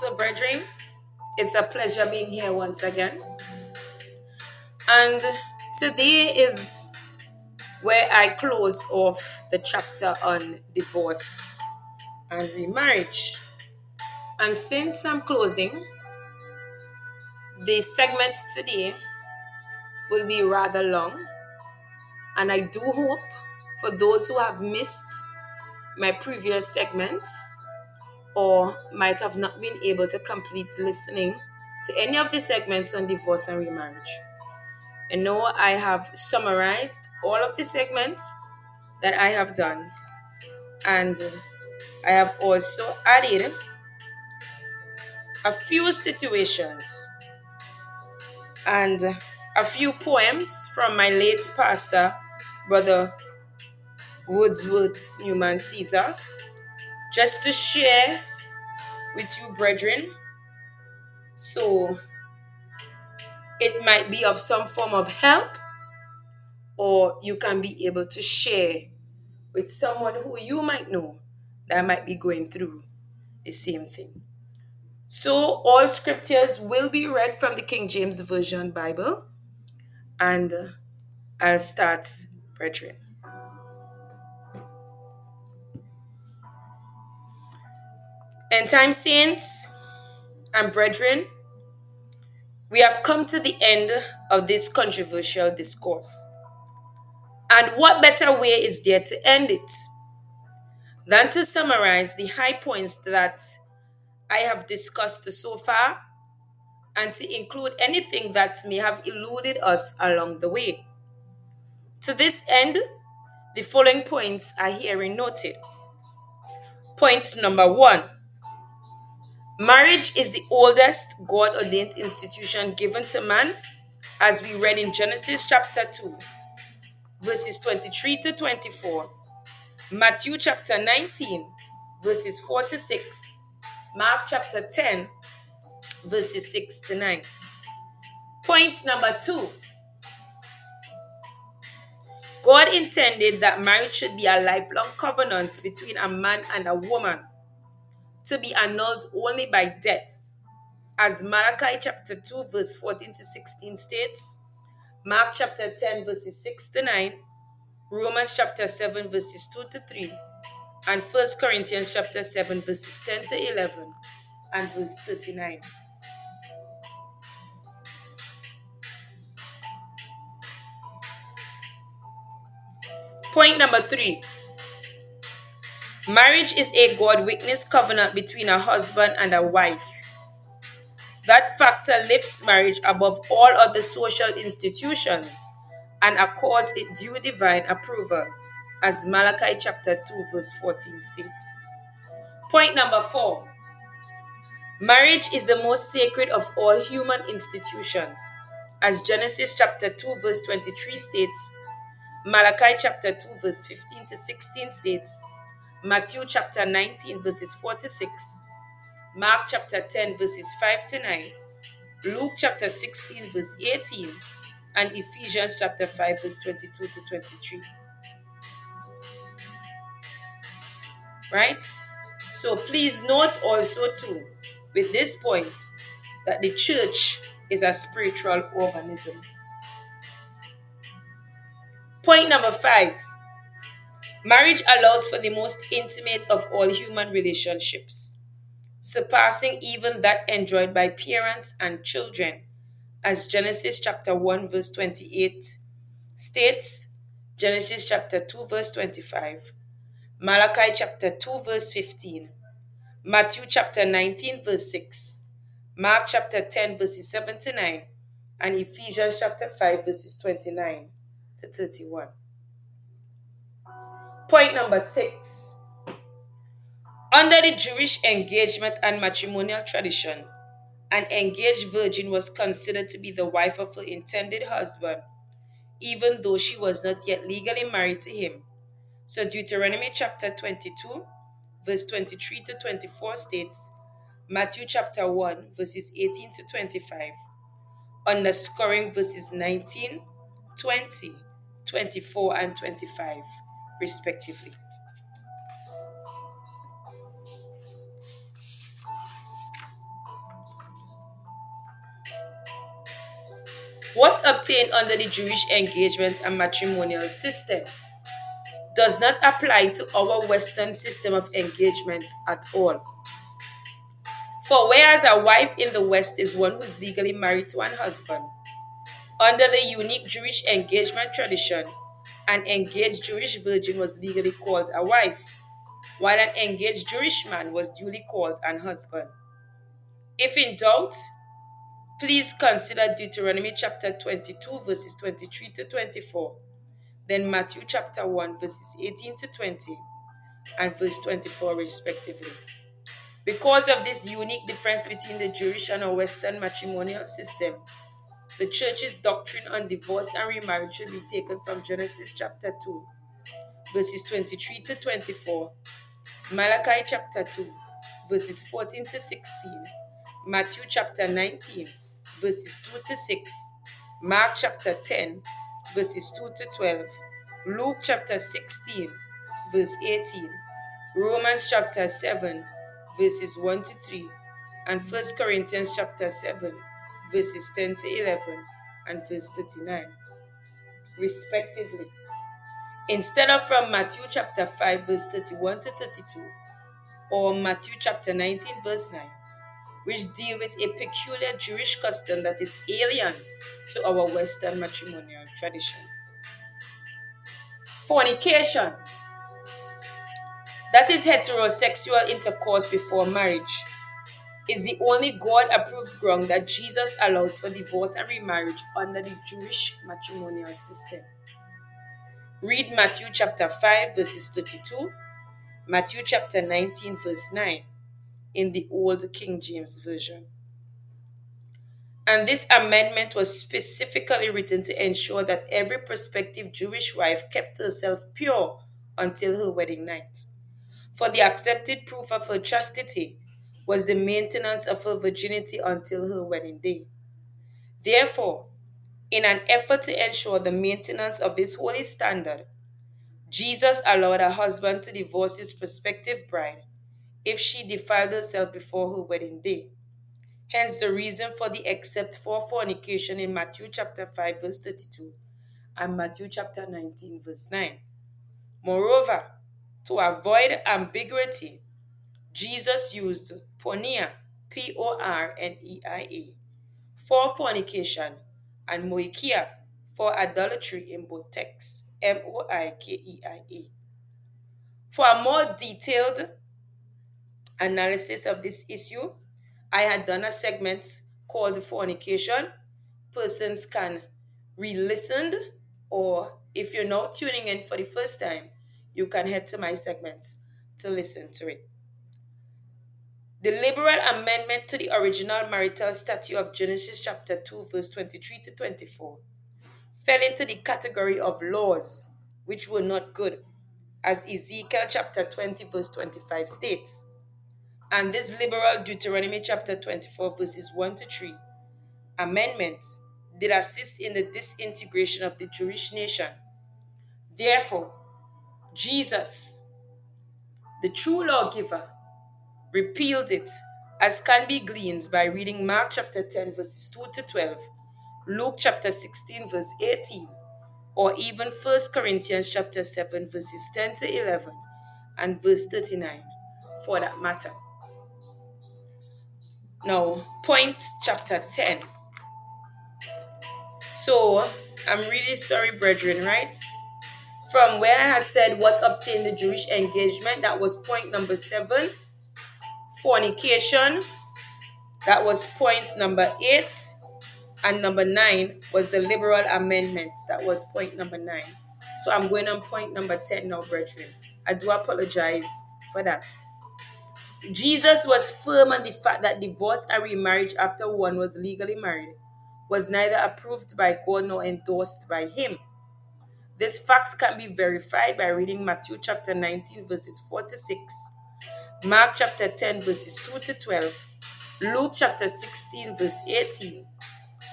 So, brethren, it's a pleasure being here once again. And today is where I close off the chapter on divorce and remarriage. And since I'm closing, the segments today will be rather long. And I do hope for those who have missed my previous segments or might have not been able to complete listening to any of the segments on divorce and remarriage. And now I have summarized all of the segments that I have done, and I have also added a few situations and a few poems from my late pastor, Brother Wordsworth Newman Caesar, just to share with you, brethren. So it might be of some form of help, or you can be able to share with someone who you might know that might be going through the same thing. So, all scriptures will be read from the King James Version Bible, and I'll start, brethren. End time saints and brethren, we have come to the end of this controversial discourse. And what better way is there to end it than to summarize the high points that I have discussed so far and to include anything that may have eluded us along the way? To this end, the following points are herein noted. Point number one Marriage is the oldest God ordained institution given to man, as we read in Genesis chapter 2, verses 23 to 24, Matthew chapter 19, verses 4 to 6, Mark chapter 10, verses 6 to 9. Point number two God intended that marriage should be a lifelong covenant between a man and a woman to be annulled only by death, as Malachi chapter 2, verse 14 to 16 states, Mark chapter 10, verses 6 to 9, Romans chapter 7, verses 2 to 3, and 1 Corinthians chapter 7, verses 10 to 11, and verse 39. Point number three Marriage is a God witness covenant between a husband and a wife. That factor lifts marriage above all other social institutions and accords it due divine approval, as Malachi chapter 2, verse 14 states. Point number four Marriage is the most sacred of all human institutions, as Genesis chapter 2, verse 23 states, Malachi chapter 2, verse 15 to 16 states, Matthew chapter 19, verses 46, Mark chapter 10, verses 5 to 9, Luke chapter 16, verse 18, and Ephesians chapter 5, verse 22 to 23. Right? So please note also too, with this point, that the church is a spiritual organism. Point number five Marriage allows for the most intimate of all human relationships, surpassing even that enjoyed by parents and children, as Genesis chapter 1, verse 28 states, Genesis chapter 2, verse 25, Malachi chapter 2, verse 15, Matthew chapter 19, verse 6, Mark chapter 10, verses 7 to 9, and Ephesians chapter 5, verses 29 to 31. Point number six. Under the Jewish engagement and matrimonial tradition, an engaged virgin was considered to be the wife of her intended husband, even though she was not yet legally married to him. So Deuteronomy chapter 22, verse 23 to 24 states, Matthew chapter 1, verses 18 to 25, underscoring verses 19, 20, 24, and 25 respectively. What obtained under the Jewish engagement and matrimonial system does not apply to our Western system of engagement at all. For whereas a wife in the West is one who is legally married to an husband, under the unique Jewish engagement tradition, an engaged Jewish virgin was legally called a wife, while an engaged Jewish man was duly called an husband. If in doubt, please consider Deuteronomy chapter 22, verses 23 to 24, then Matthew chapter 1, verses 18 to 20, and verse 24, respectively. Because of this unique difference between the Jewish and a Western matrimonial system, the church's doctrine on divorce and remarriage should be taken from Genesis chapter 2, verses 23 to 24, Malachi chapter 2, verses 14 to 16, Matthew chapter 19, verses 2 to 6, Mark chapter 10, verses 2 to 12, Luke chapter 16, verse 18, Romans chapter 7, verses 1 to 3, and 1 Corinthians chapter 7, verses 10 to 11, and verse 39, respectively. Instead of from Matthew chapter 5, verse 31 to 32, or Matthew chapter 19, verse 9, which deal with a peculiar Jewish custom that is alien to our Western matrimonial tradition. Fornication. That is heterosexual intercourse before marriage is the only God approved ground that Jesus allows for divorce and remarriage under the Jewish matrimonial system. Read Matthew chapter 5, verses 32, Matthew chapter 19, verse 9 in the Old King James Version. And this amendment was specifically written to ensure that every prospective Jewish wife kept herself pure until her wedding night. For the accepted proof of her chastity was the maintenance of her virginity until her wedding day. Therefore, in an effort to ensure the maintenance of this holy standard, Jesus allowed a husband to divorce his prospective bride if she defiled herself before her wedding day. Hence, the reason for the except for fornication in Matthew chapter 5, verse 32, and Matthew chapter 19, verse 9. Moreover, to avoid ambiguity, Jesus used porneia, P O R N E I A, for fornication, and moikia for adultery in both texts, M O I K E I A. For a more detailed analysis of this issue, I had done a segment called Fornication. Persons can re listen, or if you're now tuning in for the first time, you can head to my segments to listen to it. The liberal amendment to the original marital statute of Genesis chapter 2, verse 23 to 24, fell into the category of laws which were not good, as Ezekiel chapter 20, verse 25 states. And this liberal Deuteronomy chapter 24, verses 1 to 3 amendments did assist in the disintegration of the Jewish nation. Therefore, Jesus, the true lawgiver, repealed it, as can be gleaned by reading Mark chapter 10, verses 2 to 12, Luke chapter 16, verse 18, or even 1 Corinthians chapter 7, verses 10 to 11, and verse 39, for that matter. Now, point chapter 10. So, I'm really sorry, brethren, right? From where I had said what obtained the Jewish engagement, that was point number 7 fornication. That was points number eight. And number nine was the liberal amendment. That was point number nine. So I'm going on point number 10 now, brethren. I do apologize for that. Jesus was firm on the fact that divorce and remarriage after one was legally married was neither approved by God nor endorsed by him. This fact can be verified by reading Matthew chapter 19, verses 4 to 6, Mark chapter 10, verses 2 to 12, Luke chapter 16, verse 18,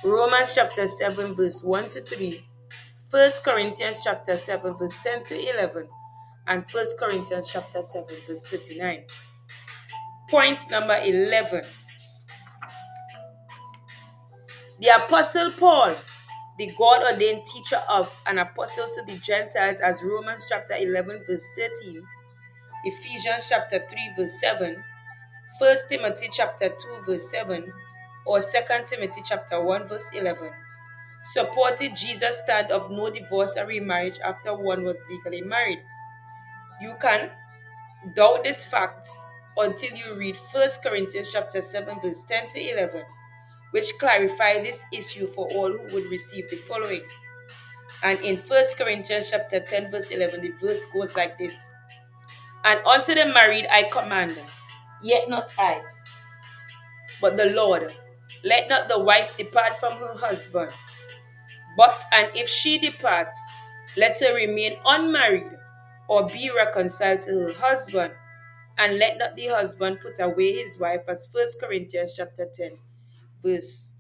Romans chapter 7, verse 1 to 3, 1 Corinthians chapter 7, verse 10 to 11, and 1 Corinthians chapter 7, verse 39. Point number 11. The Apostle Paul the God ordained teacher of an apostle to the Gentiles, as Romans chapter 11, verse 13, Ephesians chapter 3, verse 7, 1 Timothy chapter 2, verse 7, or 2 Timothy chapter 1, verse 11, supported Jesus' stand of no divorce or remarriage after one was legally married. You can doubt this fact until you read 1 Corinthians chapter 7 verse 10 to 11 which clarify this issue for all who would receive the following. And in 1 Corinthians chapter 10 verse 11 the verse goes like this. And unto the married I command, yet not I, but the Lord. Let not the wife depart from her husband, but and if she departs, let her remain unmarried or be reconciled to her husband, and let not the husband put away his wife, as 1 Corinthians chapter 10, verse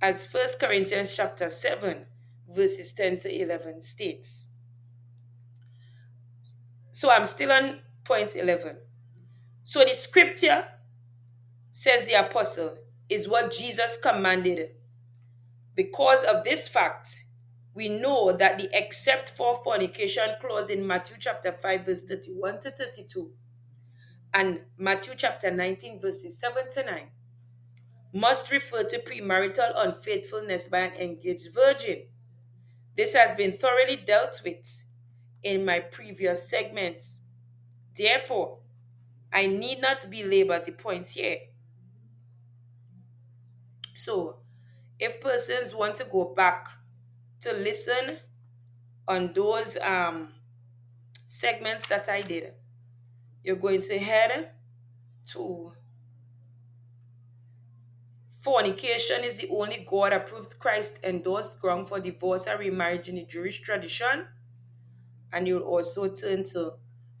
as 1 Corinthians chapter 7, verses 10 to 11 states. So I'm still on point 11. So the scripture says the apostle is what Jesus commanded. Because of this fact, we know that the except for fornication clause in Matthew chapter 5, verse 31 to 32, and Matthew chapter 19, verses 7 to 9, must refer to premarital unfaithfulness by an engaged virgin. This has been thoroughly dealt with in my previous segments. Therefore, I need not belabor the points here. So, if persons want to go back to listen on those um, segments that I did, you're going to head to fornication is the only God approved Christ endorsed ground for divorce and remarriage in the Jewish tradition. And you'll also turn to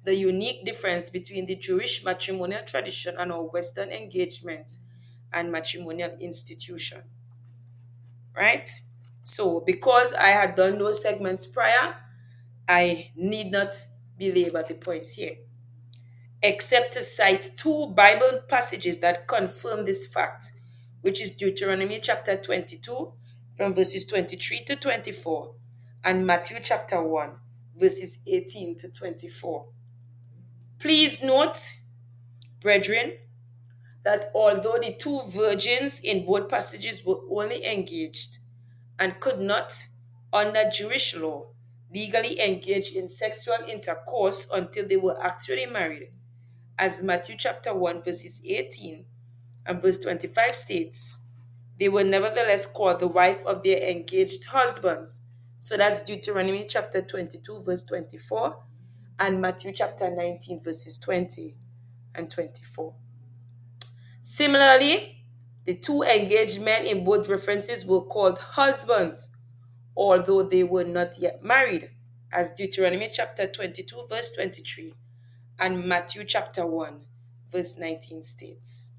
the unique difference between the Jewish matrimonial tradition and our Western engagement and matrimonial institution. Right? So, because I had done those segments prior, I need not belabor the point here, except to cite two Bible passages that confirm this fact, which is Deuteronomy chapter 22, from verses 23 to 24, and Matthew chapter 1, verses 18 to 24. Please note, brethren, that although the two virgins in both passages were only engaged and could not, under Jewish law, legally engage in sexual intercourse until they were actually married, as Matthew chapter 1, verses 18 and verse 25 states, they were nevertheless called the wife of their engaged husbands. So that's Deuteronomy chapter 22, verse 24, and Matthew chapter 19, verses 20 and 24. Similarly, the two engaged men in both references were called husbands, although they were not yet married, as Deuteronomy chapter 22, verse 23, and Matthew chapter 1, verse 19 states.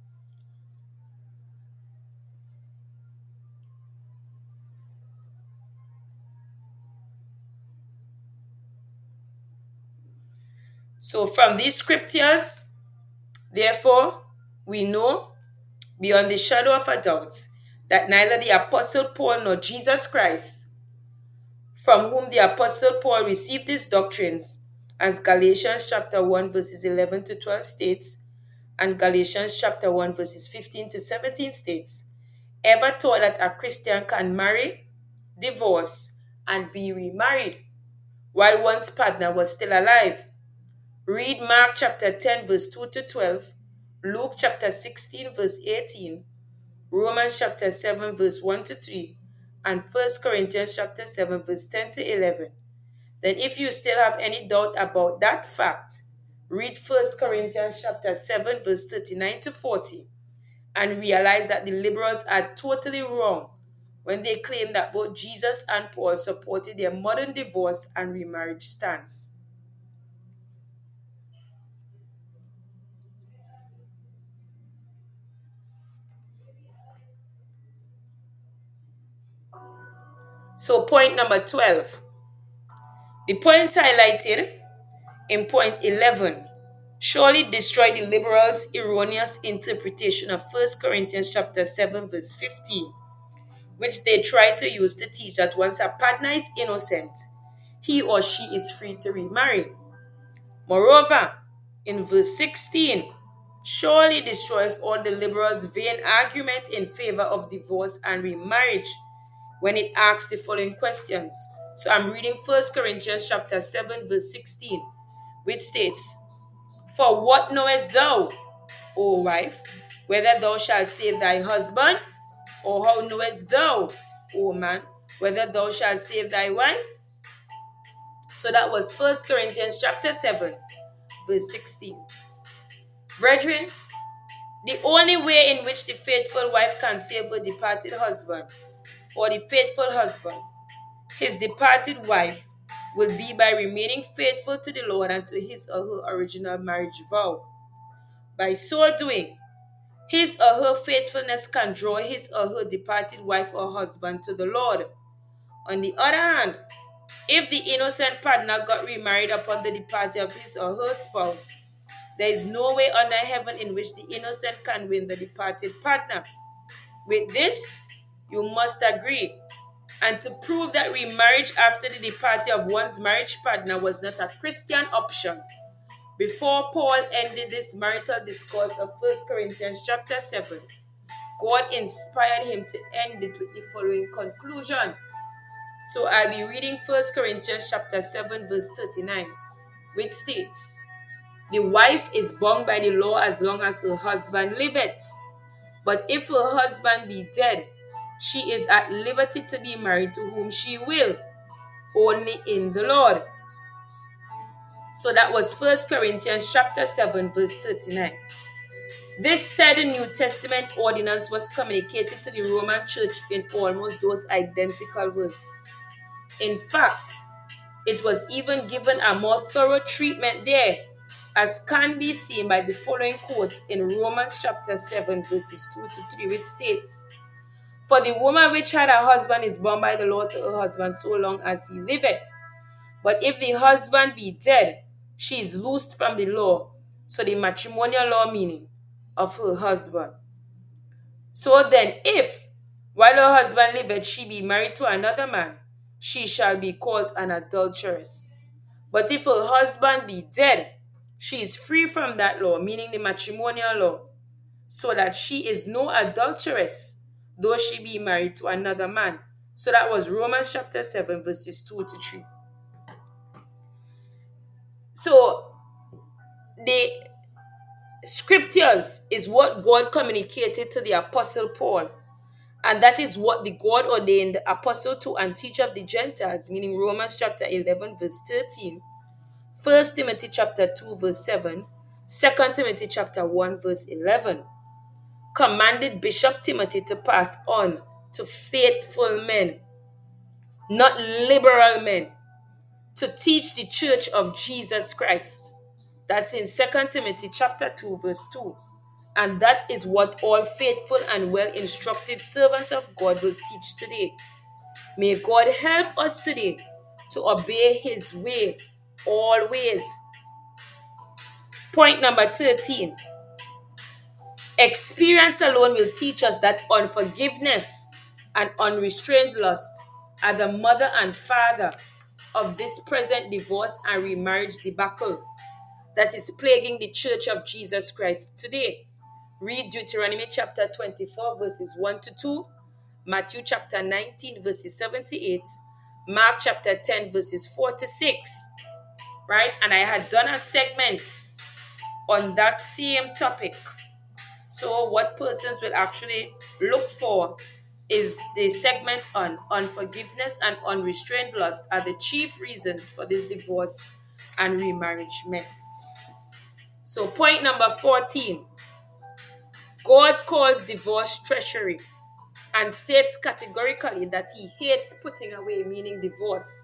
So, from these scriptures, therefore, we know beyond the shadow of a doubt that neither the Apostle Paul nor Jesus Christ, from whom the Apostle Paul received his doctrines, as Galatians chapter 1, verses 11 to 12 states, and Galatians chapter 1, verses 15 to 17 states, ever taught that a Christian can marry, divorce, and be remarried while one's partner was still alive. Read Mark chapter 10, verse 2 to 12, Luke chapter 16, verse 18, Romans chapter 7, verse 1 to 3, and 1 Corinthians chapter 7, verse 10 to 11. Then, if you still have any doubt about that fact, read 1 Corinthians chapter 7, verse 39 to 40, and realize that the liberals are totally wrong when they claim that both Jesus and Paul supported their modern divorce and remarriage stance. So, point number 12. The points highlighted in point 11 surely destroy the liberals' erroneous interpretation of 1 Corinthians chapter 7 verse 15, which they try to use to teach that once a partner is innocent, he or she is free to remarry. Moreover, in verse 16, surely destroys all the liberals' vain argument in favor of divorce and remarriage when it asks the following questions. So I'm reading 1 Corinthians chapter 7, verse 16, which states, For what knowest thou, O wife, whether thou shalt save thy husband? Or how knowest thou, O man, whether thou shalt save thy wife? So that was 1 Corinthians chapter 7, verse 16. Brethren, the only way in which the faithful wife can save her departed husband, or the faithful husband, his departed wife, will be by remaining faithful to the Lord and to his or her original marriage vow. By so doing, his or her faithfulness can draw his or her departed wife or husband to the Lord. On the other hand, if the innocent partner got remarried upon the departure of his or her spouse, there is no way under heaven in which the innocent can win the departed partner. With this, you must agree. And to prove that remarriage after the departure of one's marriage partner was not a Christian option, before Paul ended this marital discourse of 1 Corinthians chapter 7, God inspired him to end it with the following conclusion. So I'll be reading 1 Corinthians chapter 7, verse 39, which states, The wife is bound by the law as long as her husband liveth. But if her husband be dead, she is at liberty to be married to whom she will, only in the Lord. So that was 1 Corinthians chapter 7, verse 39. This said the New Testament ordinance was communicated to the Roman church in almost those identical words. In fact, it was even given a more thorough treatment there, as can be seen by the following quotes in Romans chapter 7, verses 2 to 3, which states, For the woman which had a husband is bound by the law to her husband so long as he liveth. But if the husband be dead, she is loosed from the law, so the matrimonial law meaning of her husband. So then, if while her husband liveth she be married to another man, she shall be called an adulteress. But if her husband be dead, she is free from that law, meaning the matrimonial law, so that she is no adulteress, though she be married to another man. So that was Romans chapter 7, verses 2 to 3. So the scriptures is what God communicated to the apostle Paul. And that is what the God ordained apostle to and teacher of the Gentiles, meaning Romans chapter 11, verse 13, 1 Timothy chapter 2, verse 7, 2 Timothy chapter 1, verse 11, commanded Bishop Timothy to pass on to faithful men, not liberal men, to teach the church of Jesus Christ. That's in 2 Timothy chapter 2 verse 2. And that is what all faithful and well instructed servants of God will teach today. May God help us today to obey his way always. Point number 13. Experience alone will teach us that unforgiveness and unrestrained lust are the mother and father of this present divorce and remarriage debacle that is plaguing the church of Jesus Christ today. Read Deuteronomy chapter 24, verses 1 to 2, Matthew chapter 19, verses 78, Mark chapter 10, verses 4 to 6. Right? And I had done a segment on that same topic. So, what persons will actually look for is the segment on unforgiveness and unrestrained lust are the chief reasons for this divorce and remarriage mess. So, point number 14 God calls divorce treachery and states categorically that he hates putting away, meaning divorce.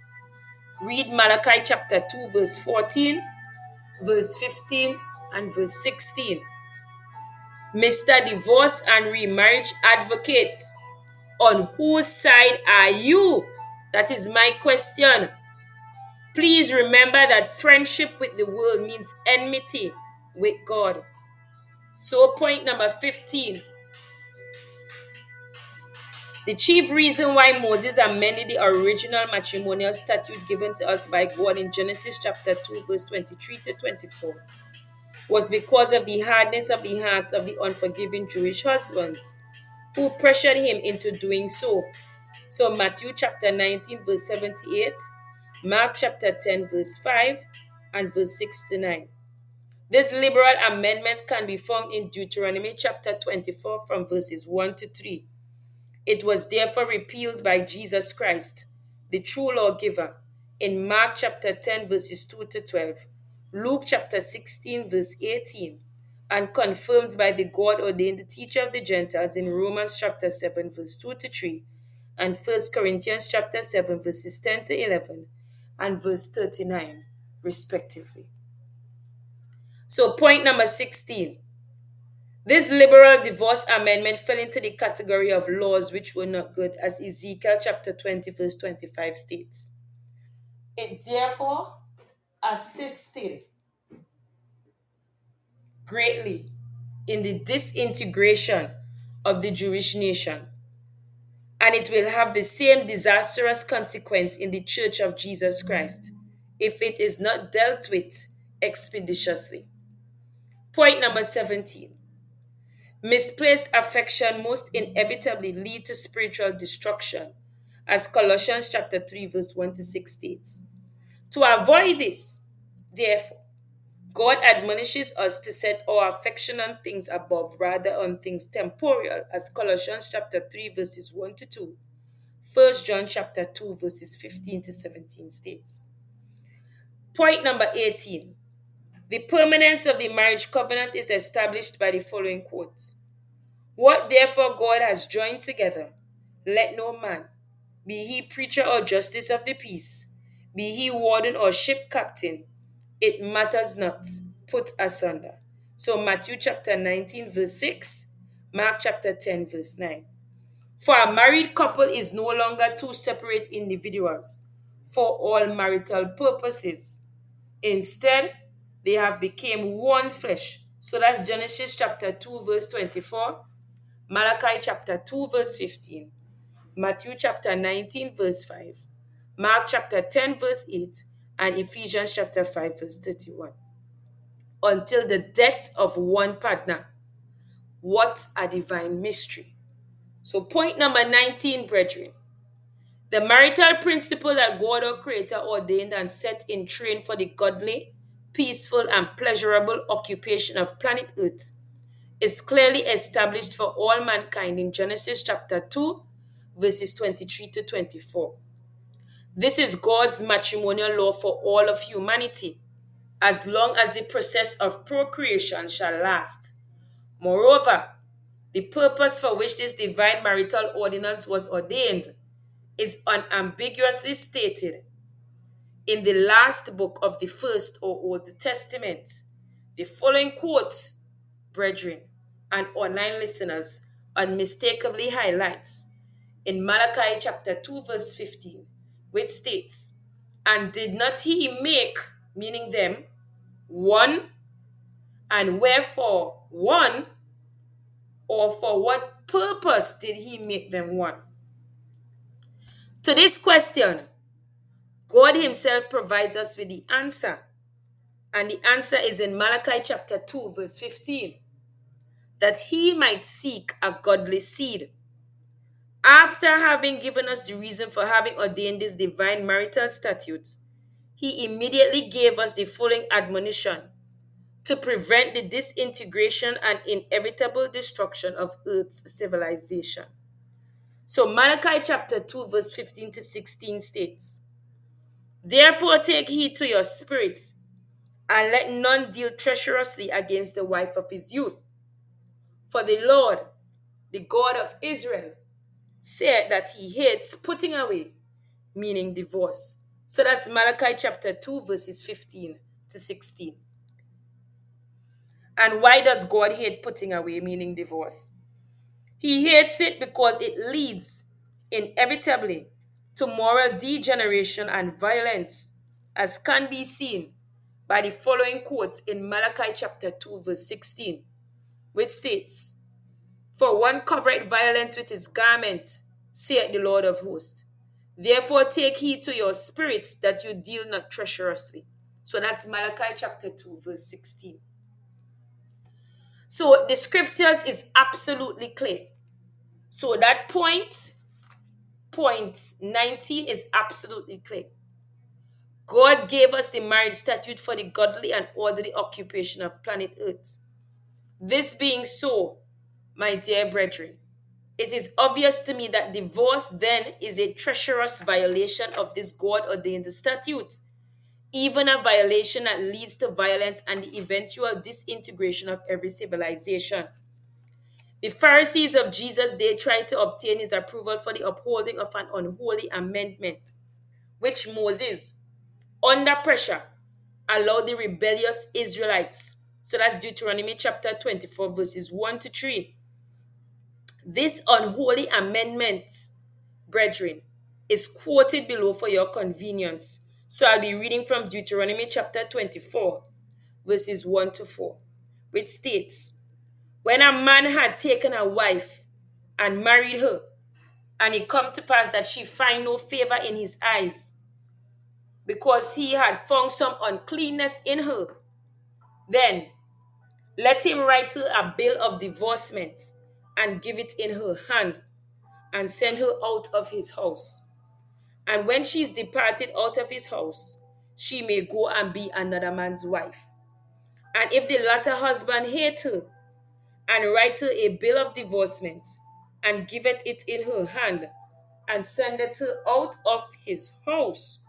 Read Malachi chapter 2, verse 14, verse 15, and verse 16. Mr. Divorce and Remarriage Advocate on whose side are you? That is my question. Please remember that friendship with the world means enmity with God. So, point number 15 the chief reason why Moses amended the original matrimonial statute given to us by God in Genesis chapter 2, verse 23 to 24 was because of the hardness of the hearts of the unforgiving Jewish husbands who pressured him into doing so. So, Matthew chapter 19, verse 78, Mark chapter 10, verse 5, and verse 6 to 9. This liberal amendment can be found in Deuteronomy chapter 24 from verses 1 to 3. It was therefore repealed by Jesus Christ, the true lawgiver, in Mark chapter 10, verses 2 to 12, Luke chapter 16, verse 18, and confirmed by the God ordained teacher of the Gentiles in Romans chapter 7, verse 2 to 3, and 1 Corinthians chapter 7, verses 10 to 11, and verse 39, respectively. So, point number 16 this liberal divorce amendment fell into the category of laws which were not good, as Ezekiel chapter 20, verse 25 states. It therefore assisted greatly in the disintegration of the Jewish nation, and it will have the same disastrous consequence in the Church of Jesus Christ if it is not dealt with expeditiously. Point number 17 Misplaced affection most inevitably lead to spiritual destruction, as Colossians chapter 3 verse 1 to 6 states. To avoid this, therefore, God admonishes us to set our affection on things above rather on things temporal, as Colossians chapter 3 verses 1 to 2, 1 John chapter 2 verses 15 to 17 states. Point number 18 the permanence of the marriage covenant is established by the following quotes. What therefore God has joined together, let no man, be he preacher or justice of the peace, be he warden or ship captain, it matters not, put asunder. So Matthew chapter 19, verse 6, Mark chapter 10, verse 9. For a married couple is no longer two separate individuals for all marital purposes. Instead, they have become one flesh. So that's Genesis chapter 2, verse 24, Malachi chapter 2, verse 15, Matthew chapter 19, verse 5, Mark chapter 10, verse 8, and Ephesians chapter 5, verse 31. Until the death of one partner. What a divine mystery. So, point number 19, brethren. The marital principle that God our Creator ordained and set in train for the godly peaceful, and pleasurable occupation of planet Earth is clearly established for all mankind in Genesis chapter 2, verses 23 to 24. This is God's matrimonial law for all of humanity, as long as the process of procreation shall last. Moreover, the purpose for which this divine marital ordinance was ordained is unambiguously stated in the last book of the First or Old Testament. The following quotes, brethren and online listeners, unmistakably highlights in Malachi chapter 2, verse 15, which states, And did not he make, meaning them, one? And wherefore one? Or for what purpose did he make them one? To this question, God Himself provides us with the answer. And the answer is in Malachi chapter 2, verse 15 that He might seek a godly seed. After having given us the reason for having ordained this divine marital statute, He immediately gave us the following admonition to prevent the disintegration and inevitable destruction of Earth's civilization. So, Malachi chapter 2, verse 15 to 16 states, Therefore, take heed to your spirits, and let none deal treacherously against the wife of his youth. For the Lord, the God of Israel, said that he hates putting away, meaning divorce. So that's Malachi chapter 2, verses 15 to 16. And why does God hate putting away, meaning divorce? He hates it because it leads inevitably to moral degeneration and violence, as can be seen by the following quote in Malachi chapter 2, verse 16, which states, For one covereth violence with his garment, saith the Lord of hosts. Therefore take heed to your spirits that you deal not treacherously. So that's Malachi chapter 2, verse 16. So the scriptures is absolutely clear. So that point, point 19 is absolutely clear. God gave us the marriage statute for the godly and orderly occupation of planet Earth. This being so, my dear brethren, it is obvious to me that divorce then is a treacherous violation of this God ordained statute even a violation that leads to violence and the eventual disintegration of every civilization. The Pharisees of Jesus' day tried to obtain his approval for the upholding of an unholy amendment, which Moses, under pressure, allowed the rebellious Israelites. So that's Deuteronomy chapter 24, verses 1 to 3. This unholy amendment, brethren, is quoted below for your convenience. So I'll be reading from Deuteronomy chapter 24, verses 1 to 4, which states When a man had taken a wife and married her, and it come to pass that she find no favor in his eyes, because he had found some uncleanness in her, then let him write her a bill of divorcement and give it in her hand and send her out of his house. And when she is departed out of his house, she may go and be another man's wife. And if the latter husband hate her, and write her a bill of divorcement, and giveth it in her hand, and sendeth her out of his house,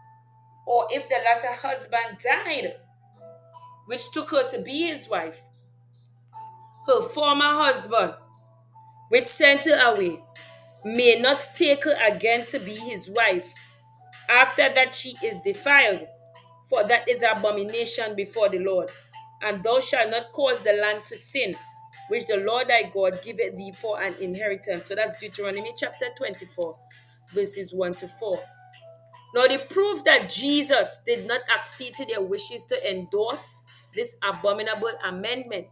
or if the latter husband died, which took her to be his wife, her former husband, which sent her away, may not take her again to be his wife after that she is defiled, for that is abomination before the Lord. And thou shalt not cause the land to sin, which the Lord thy God giveth thee for an inheritance. So that's Deuteronomy chapter 24, verses 1 to 4. Now, the proof that Jesus did not accede to their wishes to endorse this abominable amendment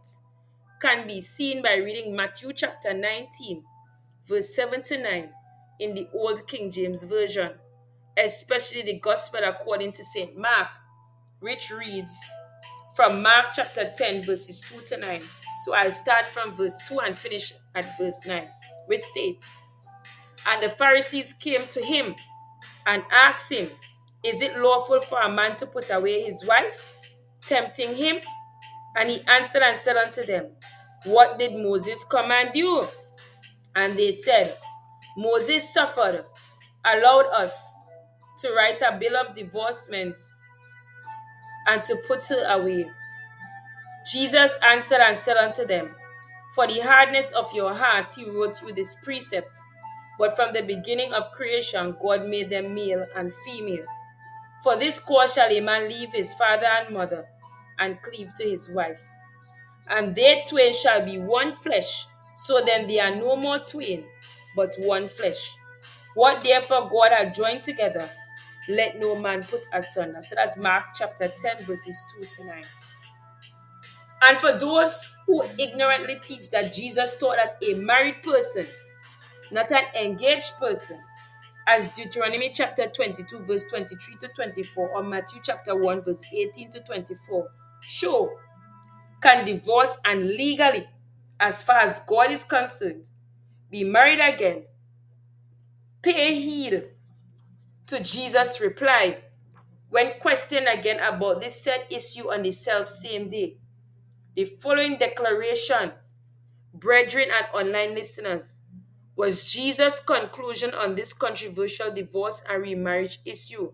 can be seen by reading Matthew chapter 19, verse 7 to 9 in the Old King James Version especially the Gospel according to St. Mark, which reads from Mark chapter 10, verses 2 to 9. So I'll start from verse 2 and finish at verse 9, which states And the Pharisees came to him and asked him, Is it lawful for a man to put away his wife? Tempting him. And he answered and said unto them, What did Moses command you? And they said, Moses suffered, allowed us to write a bill of divorcement and to put her away. Jesus answered and said unto them, For the hardness of your heart he wrote you this precept. But from the beginning of creation, God made them male and female. For this cause shall a man leave his father and mother and cleave to his wife. And they twain shall be one flesh. So then they are no more twain, but one flesh. What therefore God hath joined together, let no man put asunder. So that's Mark chapter 10, verses 2 to 9. And for those who ignorantly teach that Jesus taught that a married person, not an engaged person, as Deuteronomy chapter 22, verse 23 to 24, or Matthew chapter 1, verse 18 to 24, show can divorce and legally, as far as God is concerned, be married again, pay heed to Jesus' reply when questioned again about this said issue on the self same day. The following declaration, brethren and online listeners, was Jesus' conclusion on this controversial divorce and remarriage issue,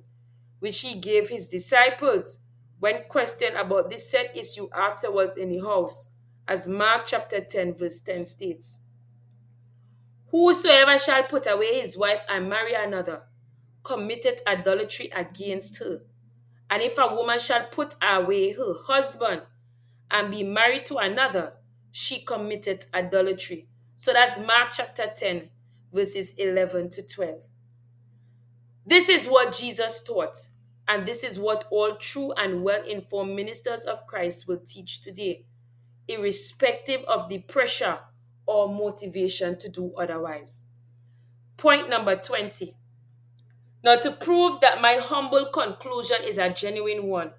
which he gave his disciples when questioned about this said issue afterwards in the house, as Mark chapter 10, verse 10 states. Whosoever shall put away his wife and marry another committed adultery against her. And if a woman shall put away her husband and be married to another, she committed adultery. So that's Mark chapter 10, verses 11 to 12. This is what Jesus taught. And this is what all true and well informed ministers of Christ will teach today, irrespective of the pressure or motivation to do otherwise. Point number 20. Now, to prove that my humble conclusion is a genuine one,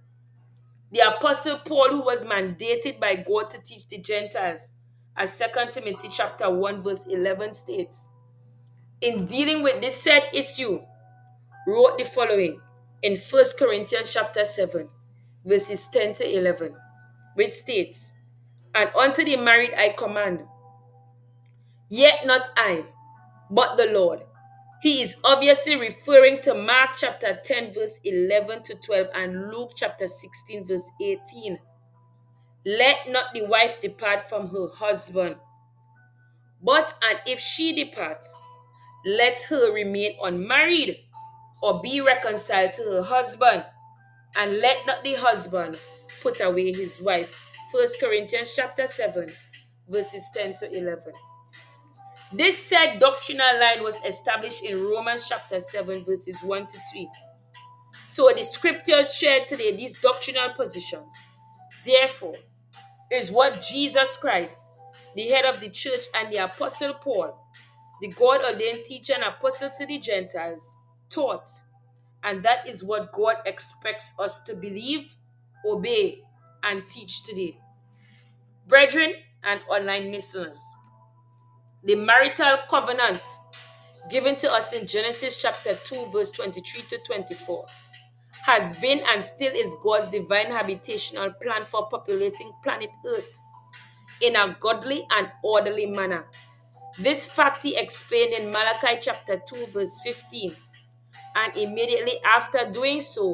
the Apostle Paul, who was mandated by God to teach the Gentiles, as 2 Timothy chapter 1, verse 11 states, in dealing with this said issue, wrote the following in 1 Corinthians chapter 7, verses 10 to 11, which states, And unto the married I command, yet not I, but the Lord. He is obviously referring to Mark chapter 10, verse 11 to 12, and Luke chapter 16, verse 18. Let not the wife depart from her husband, but and if she depart, let her remain unmarried or be reconciled to her husband, and let not the husband put away his wife. 1 Corinthians chapter 7, verses 10 to 11. This said doctrinal line was established in Romans chapter 7, verses 1 to 3. So the scriptures shared today these doctrinal positions. Therefore, is what Jesus Christ, the head of the church, and the apostle Paul, the God ordained teacher and apostle to the Gentiles, taught. And that is what God expects us to believe, obey, and teach today. Brethren and online listeners, the marital covenant given to us in Genesis chapter 2, verse 23 to 24 has been and still is God's divine habitational plan for populating planet Earth in a godly and orderly manner. This fact he explained in Malachi chapter 2, verse 15, and immediately after doing so,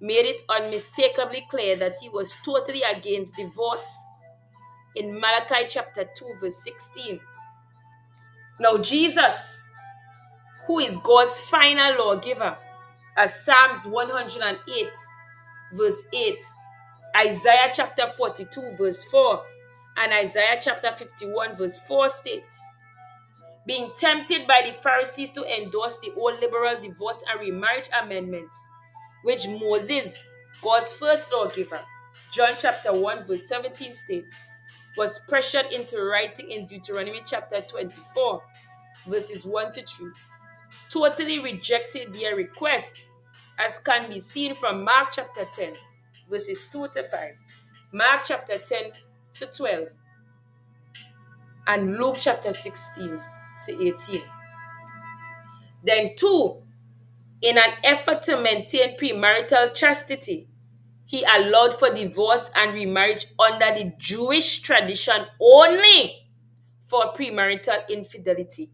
made it unmistakably clear that he was totally against divorce in Malachi chapter 2, verse 16. Now, Jesus, who is God's final lawgiver, as Psalms 108, verse 8, Isaiah chapter 42, verse 4, and Isaiah chapter 51, verse 4 states, being tempted by the Pharisees to endorse the old liberal divorce and remarriage amendment, which Moses, God's first lawgiver, John chapter 1, verse 17 states, was pressured into writing in Deuteronomy chapter 24, verses 1 to 3 totally rejected their request, as can be seen from Mark chapter 10, verses 2 to 5, Mark chapter 10 to 12, and Luke chapter 16 to 18. Then, two, in an effort to maintain premarital chastity, he allowed for divorce and remarriage under the Jewish tradition only for premarital infidelity.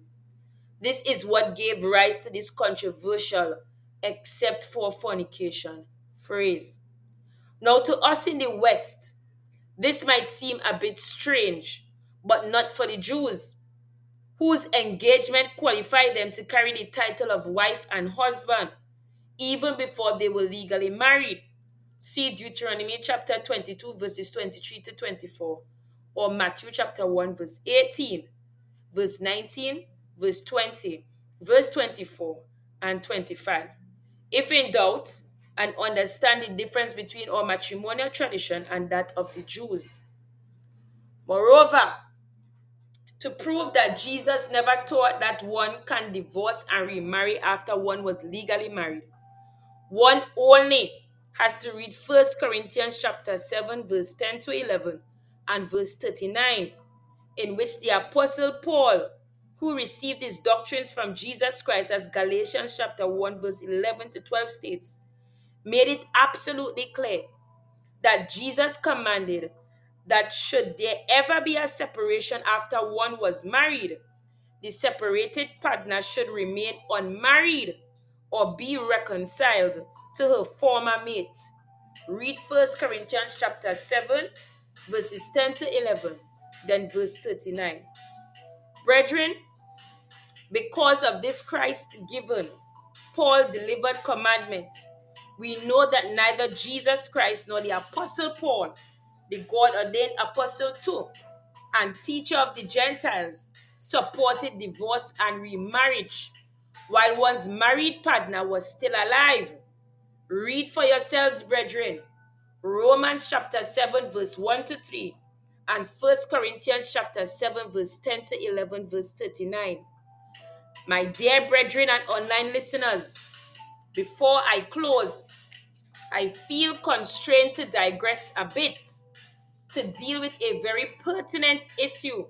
This is what gave rise to this controversial, except for fornication, phrase. Now, to us in the West, this might seem a bit strange, but not for the Jews, whose engagement qualified them to carry the title of wife and husband, even before they were legally married. See Deuteronomy chapter 22, verses 23 to 24, or Matthew chapter 1, verse 18, verse 19, verse 20, verse 24, and 25. If in doubt, and understand the difference between our matrimonial tradition and that of the Jews. Moreover, to prove that Jesus never taught that one can divorce and remarry after one was legally married, one only has to read 1 Corinthians chapter 7 verse 10 to 11 and verse 39 in which the apostle Paul who received his doctrines from Jesus Christ, as Galatians chapter 1, verse 11 to 12 states, made it absolutely clear that Jesus commanded that should there ever be a separation after one was married, the separated partner should remain unmarried or be reconciled to her former mate. Read 1 Corinthians chapter 7, verses 10 to 11, then verse 39. Brethren, because of this Christ given, Paul delivered commandment. We know that neither Jesus Christ nor the Apostle Paul, the God ordained apostle too, and teacher of the Gentiles, supported divorce and remarriage while one's married partner was still alive. Read for yourselves, brethren. Romans chapter 7, verse 1 to 3, and 1 Corinthians chapter 7, verse 10 to 11, verse 39. My dear brethren and online listeners, before I close, I feel constrained to digress a bit to deal with a very pertinent issue,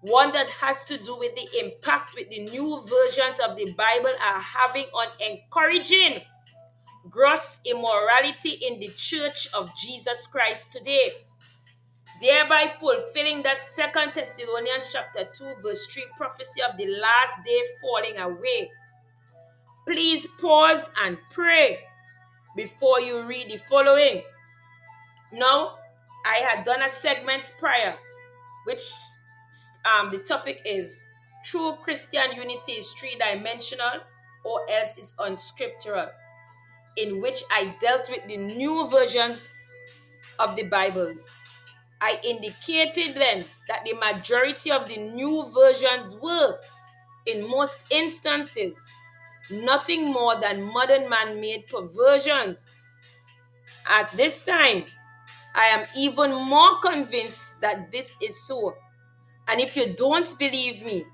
one that has to do with the impact with the new versions of the Bible are having on encouraging gross immorality in the church of Jesus Christ today, thereby fulfilling that second Thessalonians chapter 2 verse 3 prophecy of the last day falling away. Please pause and pray before you read the following. Now, I had done a segment prior, which um, the topic is True Christian Unity is three dimensional or else is unscriptural, in which I dealt with the new versions of the Bibles. I indicated then that the majority of the new versions were, in most instances, nothing more than modern man made perversions. At this time, I am even more convinced that this is so. And if you don't believe me,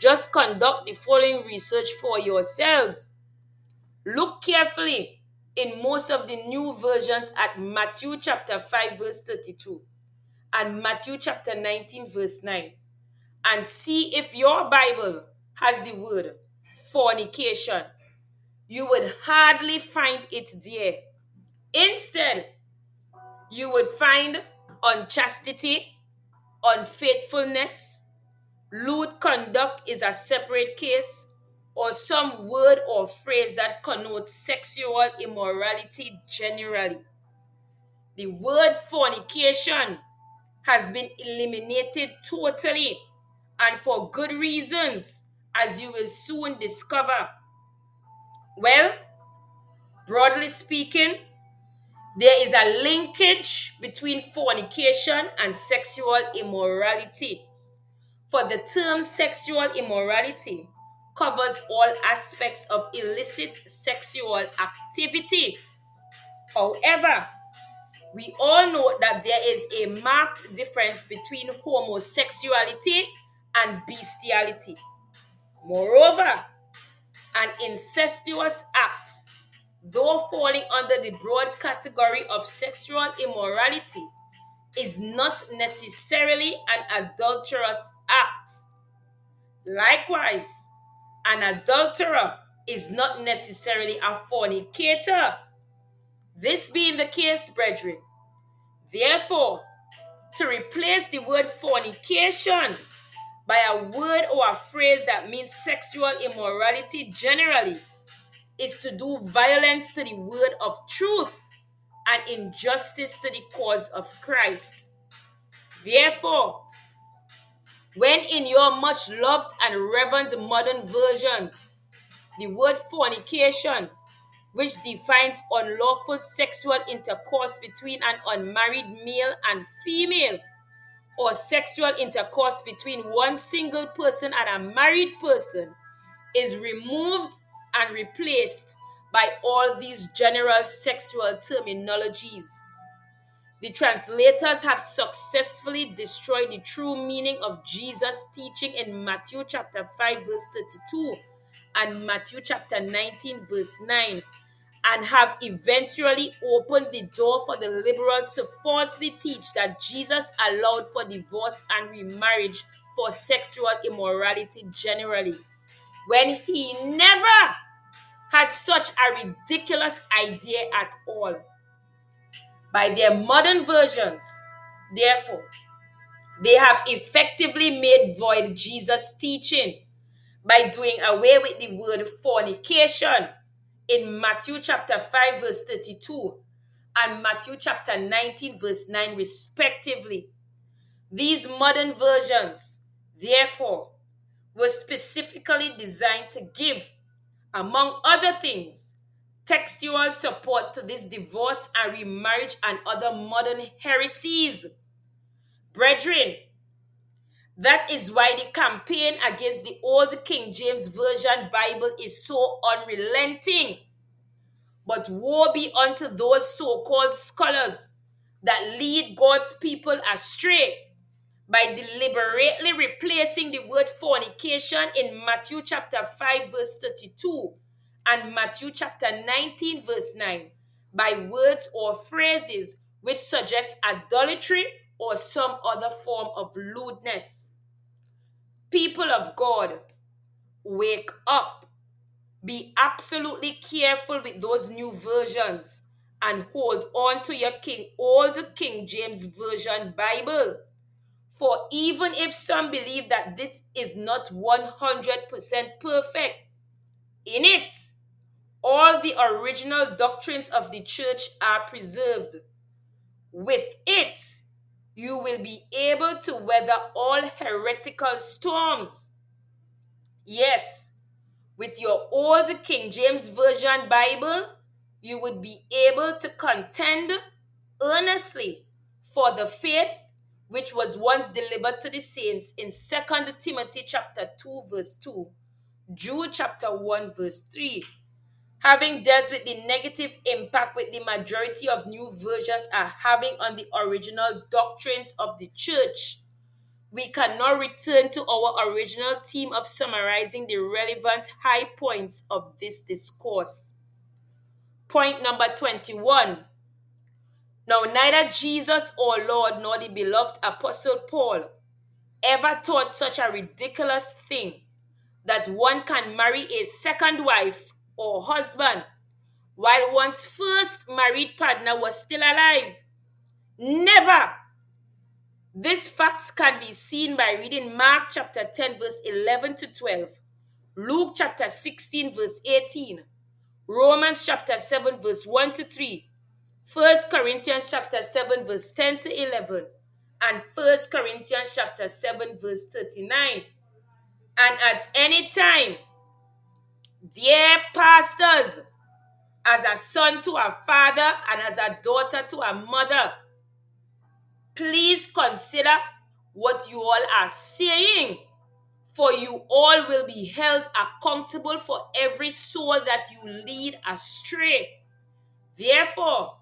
just conduct the following research for yourselves. Look carefully in most of the new versions at Matthew chapter 5, verse 32 and Matthew chapter 19, verse 9, and see if your Bible has the word fornication. You would hardly find it there. Instead, you would find unchastity, unfaithfulness, lewd conduct is a separate case, or some word or phrase that connotes sexual immorality generally. The word fornication has been eliminated totally and for good reasons, as you will soon discover. Well, broadly speaking, there is a linkage between fornication and sexual immorality. For the term sexual immorality covers all aspects of illicit sexual activity. However, we all know that there is a marked difference between homosexuality and bestiality. Moreover, an incestuous act though falling under the broad category of sexual immorality, is not necessarily an adulterous act. Likewise, an adulterer is not necessarily a fornicator. This being the case, brethren, therefore, to replace the word fornication by a word or a phrase that means sexual immorality generally is to do violence to the word of truth and injustice to the cause of Christ. Therefore, when in your much loved and reverent modern versions, the word fornication, which defines unlawful sexual intercourse between an unmarried male and female, or sexual intercourse between one single person and a married person, is removed and replaced by all these general sexual terminologies. The translators have successfully destroyed the true meaning of Jesus' teaching in Matthew chapter 5, verse 32 and Matthew chapter 19, verse 9, and have eventually opened the door for the liberals to falsely teach that Jesus allowed for divorce and remarriage for sexual immorality generally, when he never had such a ridiculous idea at all. By their modern versions, therefore, they have effectively made void Jesus' teaching by doing away with the word fornication in Matthew chapter 5, verse 32 and Matthew chapter 19, verse 9, respectively. These modern versions, therefore, were specifically designed to give among other things, textual support to this divorce and remarriage and other modern heresies. Brethren, that is why the campaign against the old King James Version Bible is so unrelenting. But woe be unto those so called scholars that lead God's people astray by deliberately replacing the word fornication in Matthew chapter 5, verse 32 and Matthew chapter 19, verse 9 by words or phrases which suggest idolatry or some other form of lewdness. People of God, wake up. Be absolutely careful with those new versions and hold on to your King, old King James Version Bible. For even if some believe that this is not 100% perfect, in it, all the original doctrines of the church are preserved. With it, you will be able to weather all heretical storms. Yes, with your old King James Version Bible, you would be able to contend earnestly for the faith which was once delivered to the saints in 2 Timothy chapter 2 verse 2, Jude chapter 1 verse 3. Having dealt with the negative impact with the majority of new versions are having on the original doctrines of the church, we cannot return to our original theme of summarizing the relevant high points of this discourse. Point number 21. Now, neither Jesus or Lord nor the beloved Apostle Paul ever taught such a ridiculous thing that one can marry a second wife or husband while one's first married partner was still alive. Never! This fact can be seen by reading Mark chapter 10, verse 11 to 12, Luke chapter 16, verse 18, Romans chapter 7, verse 1 to 3, 1 Corinthians chapter 7, verse 10 to 11, and 1 Corinthians chapter 7, verse 39. And at any time, dear pastors, as a son to a father and as a daughter to a mother, please consider what you all are saying, for you all will be held accountable for every soul that you lead astray. Therefore,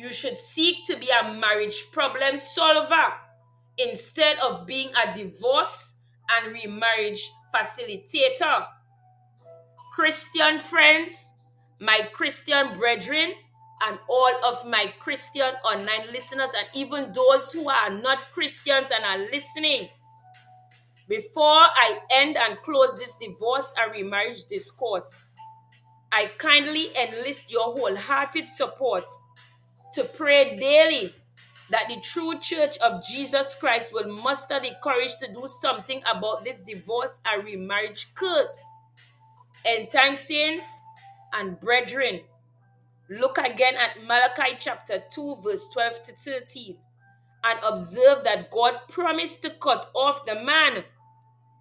you should seek to be a marriage problem solver instead of being a divorce and remarriage facilitator. Christian friends, my Christian brethren, and all of my Christian online listeners, and even those who are not Christians and are listening. Before I end and close this divorce and remarriage discourse, I kindly enlist your wholehearted support to pray daily that the true church of Jesus Christ will muster the courage to do something about this divorce and remarriage curse. End time saints and brethren, look again at Malachi chapter 2, verse 12 to 13, and observe that God promised to cut off the man,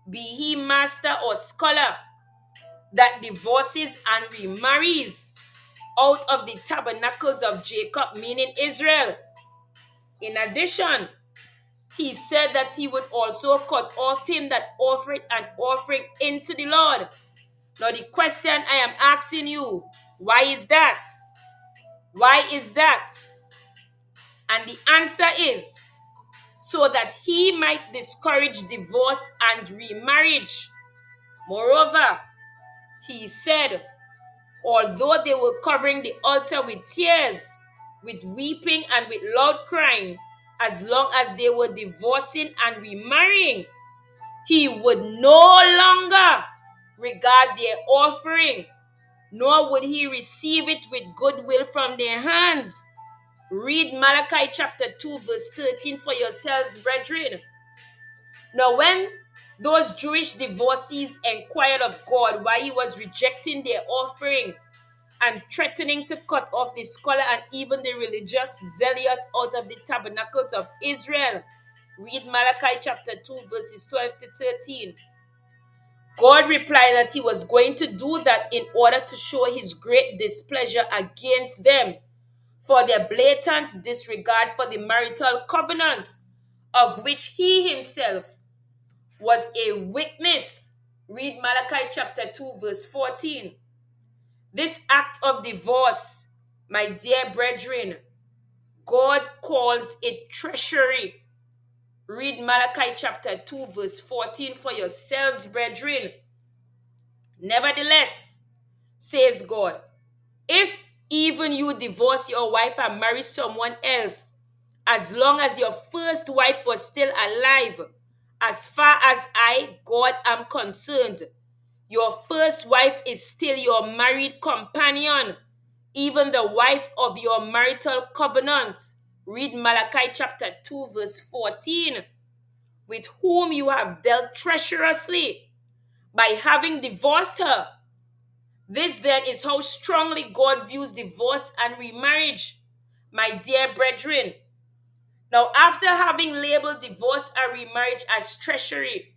be he master or scholar, that divorces and remarries out of the tabernacles of Jacob, meaning Israel. In addition, he said that he would also cut off him that offered an offering into the Lord. Now, the question I am asking you, why is that? Why is that? And the answer is so that he might discourage divorce and remarriage. Moreover, he said, although they were covering the altar with tears, with weeping, and with loud crying, as long as they were divorcing and remarrying, he would no longer regard their offering, nor would he receive it with goodwill from their hands. Read Malachi chapter 2, verse 13 for yourselves, brethren. Now, when those Jewish divorcees inquired of God why he was rejecting their offering and threatening to cut off the scholar and even the religious zealot out of the tabernacles of Israel. Read Malachi chapter 2, verses 12 to 13. God replied that he was going to do that in order to show his great displeasure against them for their blatant disregard for the marital covenant of which he himself was a witness. Read Malachi chapter 2, verse 14. This act of divorce, my dear brethren, God calls it treachery. Read Malachi chapter 2, verse 14 for yourselves, brethren. Nevertheless, says God, if even you divorce your wife and marry someone else, as long as your first wife was still alive, as far as I, God, am concerned, your first wife is still your married companion, even the wife of your marital covenant. Read Malachi chapter 2, verse 14. With whom you have dealt treacherously by having divorced her. This then is how strongly God views divorce and remarriage, my dear brethren. Now, after having labeled divorce and remarriage as treachery,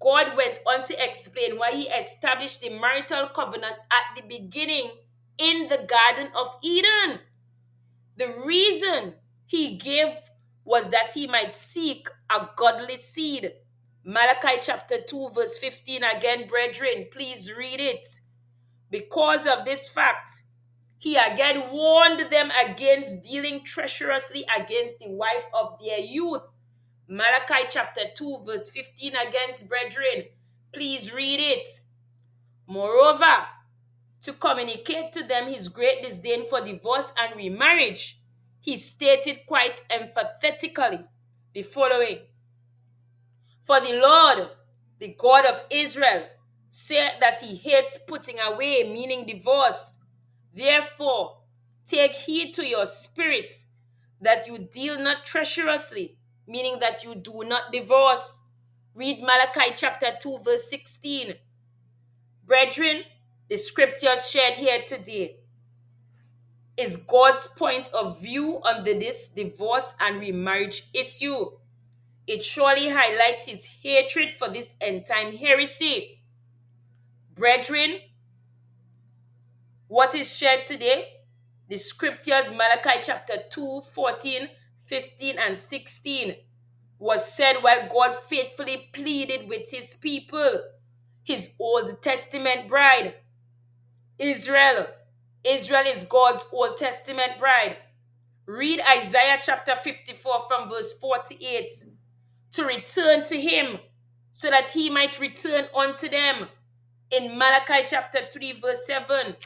God went on to explain why he established the marital covenant at the beginning in the Garden of Eden. The reason he gave was that he might seek a godly seed. Malachi chapter 2, verse 15 again, brethren, please read it. Because of this fact, he again warned them against dealing treacherously against the wife of their youth. Malachi chapter 2, verse 15 against brethren. Please read it. Moreover, to communicate to them his great disdain for divorce and remarriage, he stated quite emphatically the following For the Lord, the God of Israel, said that he hates putting away, meaning divorce. Therefore, take heed to your spirits that you deal not treacherously, meaning that you do not divorce. Read Malachi chapter 2, verse 16. Brethren, the scriptures shared here today is God's point of view on the, this divorce and remarriage issue. It surely highlights his hatred for this end time heresy. Brethren, what is shared today? The scriptures, Malachi chapter 2, 14, 15, and 16, was said while God faithfully pleaded with his people, his Old Testament bride, Israel. Israel is God's Old Testament bride. Read Isaiah chapter 54 from verse 48 to return to him so that he might return unto them. In Malachi chapter 3, verse 7.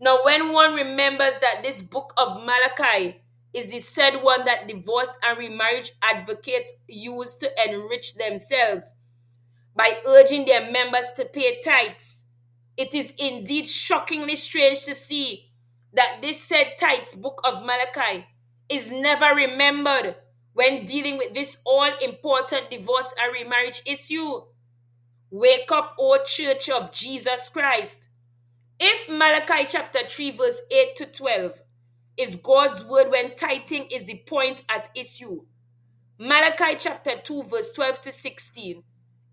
Now, when one remembers that this book of Malachi is the said one that divorce and remarriage advocates use to enrich themselves by urging their members to pay tithes, it is indeed shockingly strange to see that this said tithes book of Malachi is never remembered when dealing with this all important divorce and remarriage issue. Wake up, O Church of Jesus Christ. If Malachi chapter 3, verse 8 to 12 is God's word when tithing is the point at issue, Malachi chapter 2, verse 12 to 16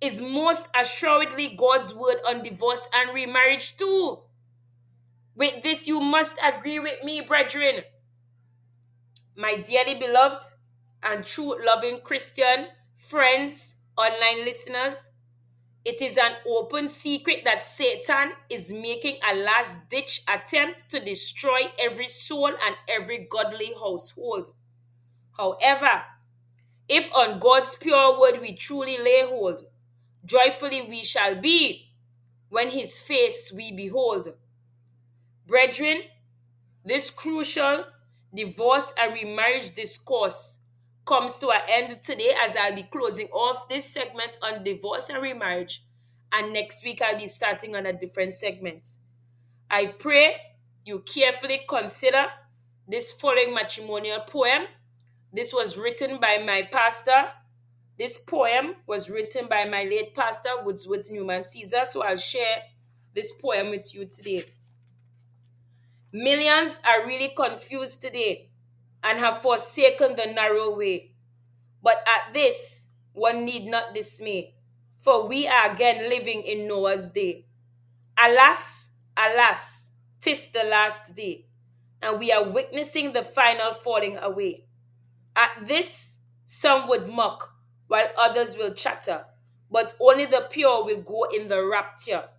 is most assuredly God's word on divorce and remarriage too. With this, you must agree with me, brethren. My dearly beloved and true loving Christian friends, online listeners, it is an open secret that Satan is making a last ditch attempt to destroy every soul and every godly household. However, if on God's pure word we truly lay hold, joyfully we shall be when his face we behold. Brethren, this crucial divorce and remarriage discourse comes to an end today as I'll be closing off this segment on divorce and remarriage. And next week I'll be starting on a different segment. I pray you carefully consider this following matrimonial poem. This was written by my pastor. This poem was written by my late pastor, Woodsworth Newman Caesar. So I'll share this poem with you today. Millions are really confused today and have forsaken the narrow way. But at this, one need not dismay, for we are again living in Noah's day. Alas, alas, tis the last day, and we are witnessing the final falling away. At this, some would mock, while others will chatter, but only the pure will go in the rapture.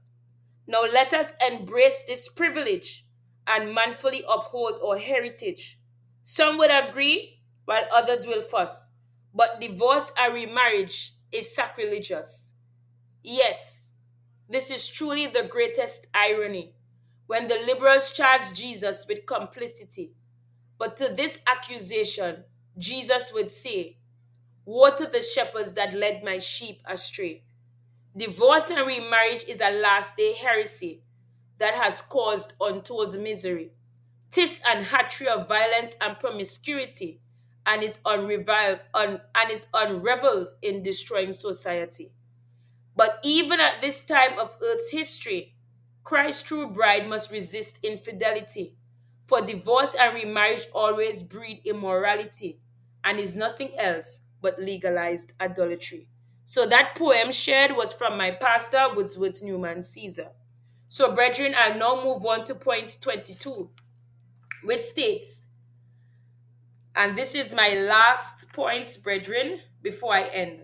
Now let us embrace this privilege and manfully uphold our heritage. Some would agree, while others will fuss. But divorce and remarriage is sacrilegious. Yes, this is truly the greatest irony when the liberals charge Jesus with complicity. But to this accusation, Jesus would say, Woe to the shepherds that led my sheep astray. Divorce and remarriage is a last day heresy that has caused untold misery. Tis an hatred of violence and promiscuity and is, unreviled, un, and is unreveled in destroying society. But even at this time of Earth's history, Christ's true bride must resist infidelity. For divorce and remarriage always breed immorality and is nothing else but legalized adultery. So that poem shared was from my pastor, Woodsworth Newman Caesar. So, brethren, I'll now move on to point 22, which states, and this is my last point, brethren, before I end.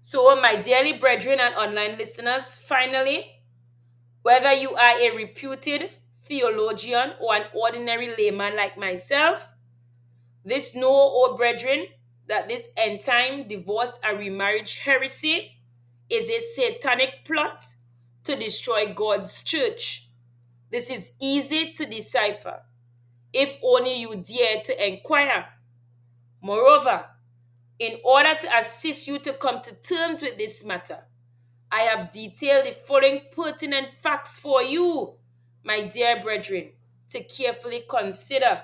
So, my dearly brethren and online listeners, finally, whether you are a reputed theologian or an ordinary layman like myself, this know, O brethren, that this end time divorce and remarriage heresy is a satanic plot to destroy God's church. This is easy to decipher if only you dare to inquire. Moreover, in order to assist you to come to terms with this matter, I have detailed the following pertinent facts for you, my dear brethren, to carefully consider.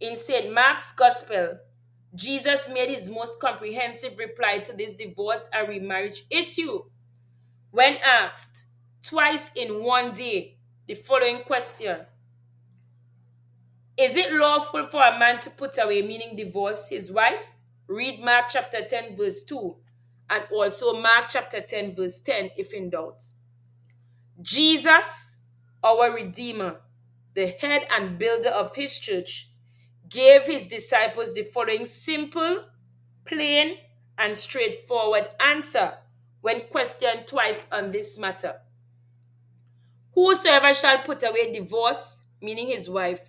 In St. Mark's Gospel, Jesus made his most comprehensive reply to this divorce and remarriage issue. When asked twice in one day the following question Is it lawful for a man to put away, meaning divorce, his wife? Read Mark chapter 10, verse 2, and also Mark chapter 10, verse 10, if in doubt. Jesus, our Redeemer, the head and builder of his church, gave his disciples the following simple, plain, and straightforward answer when questioned twice on this matter. Whosoever shall put away divorce, meaning his wife,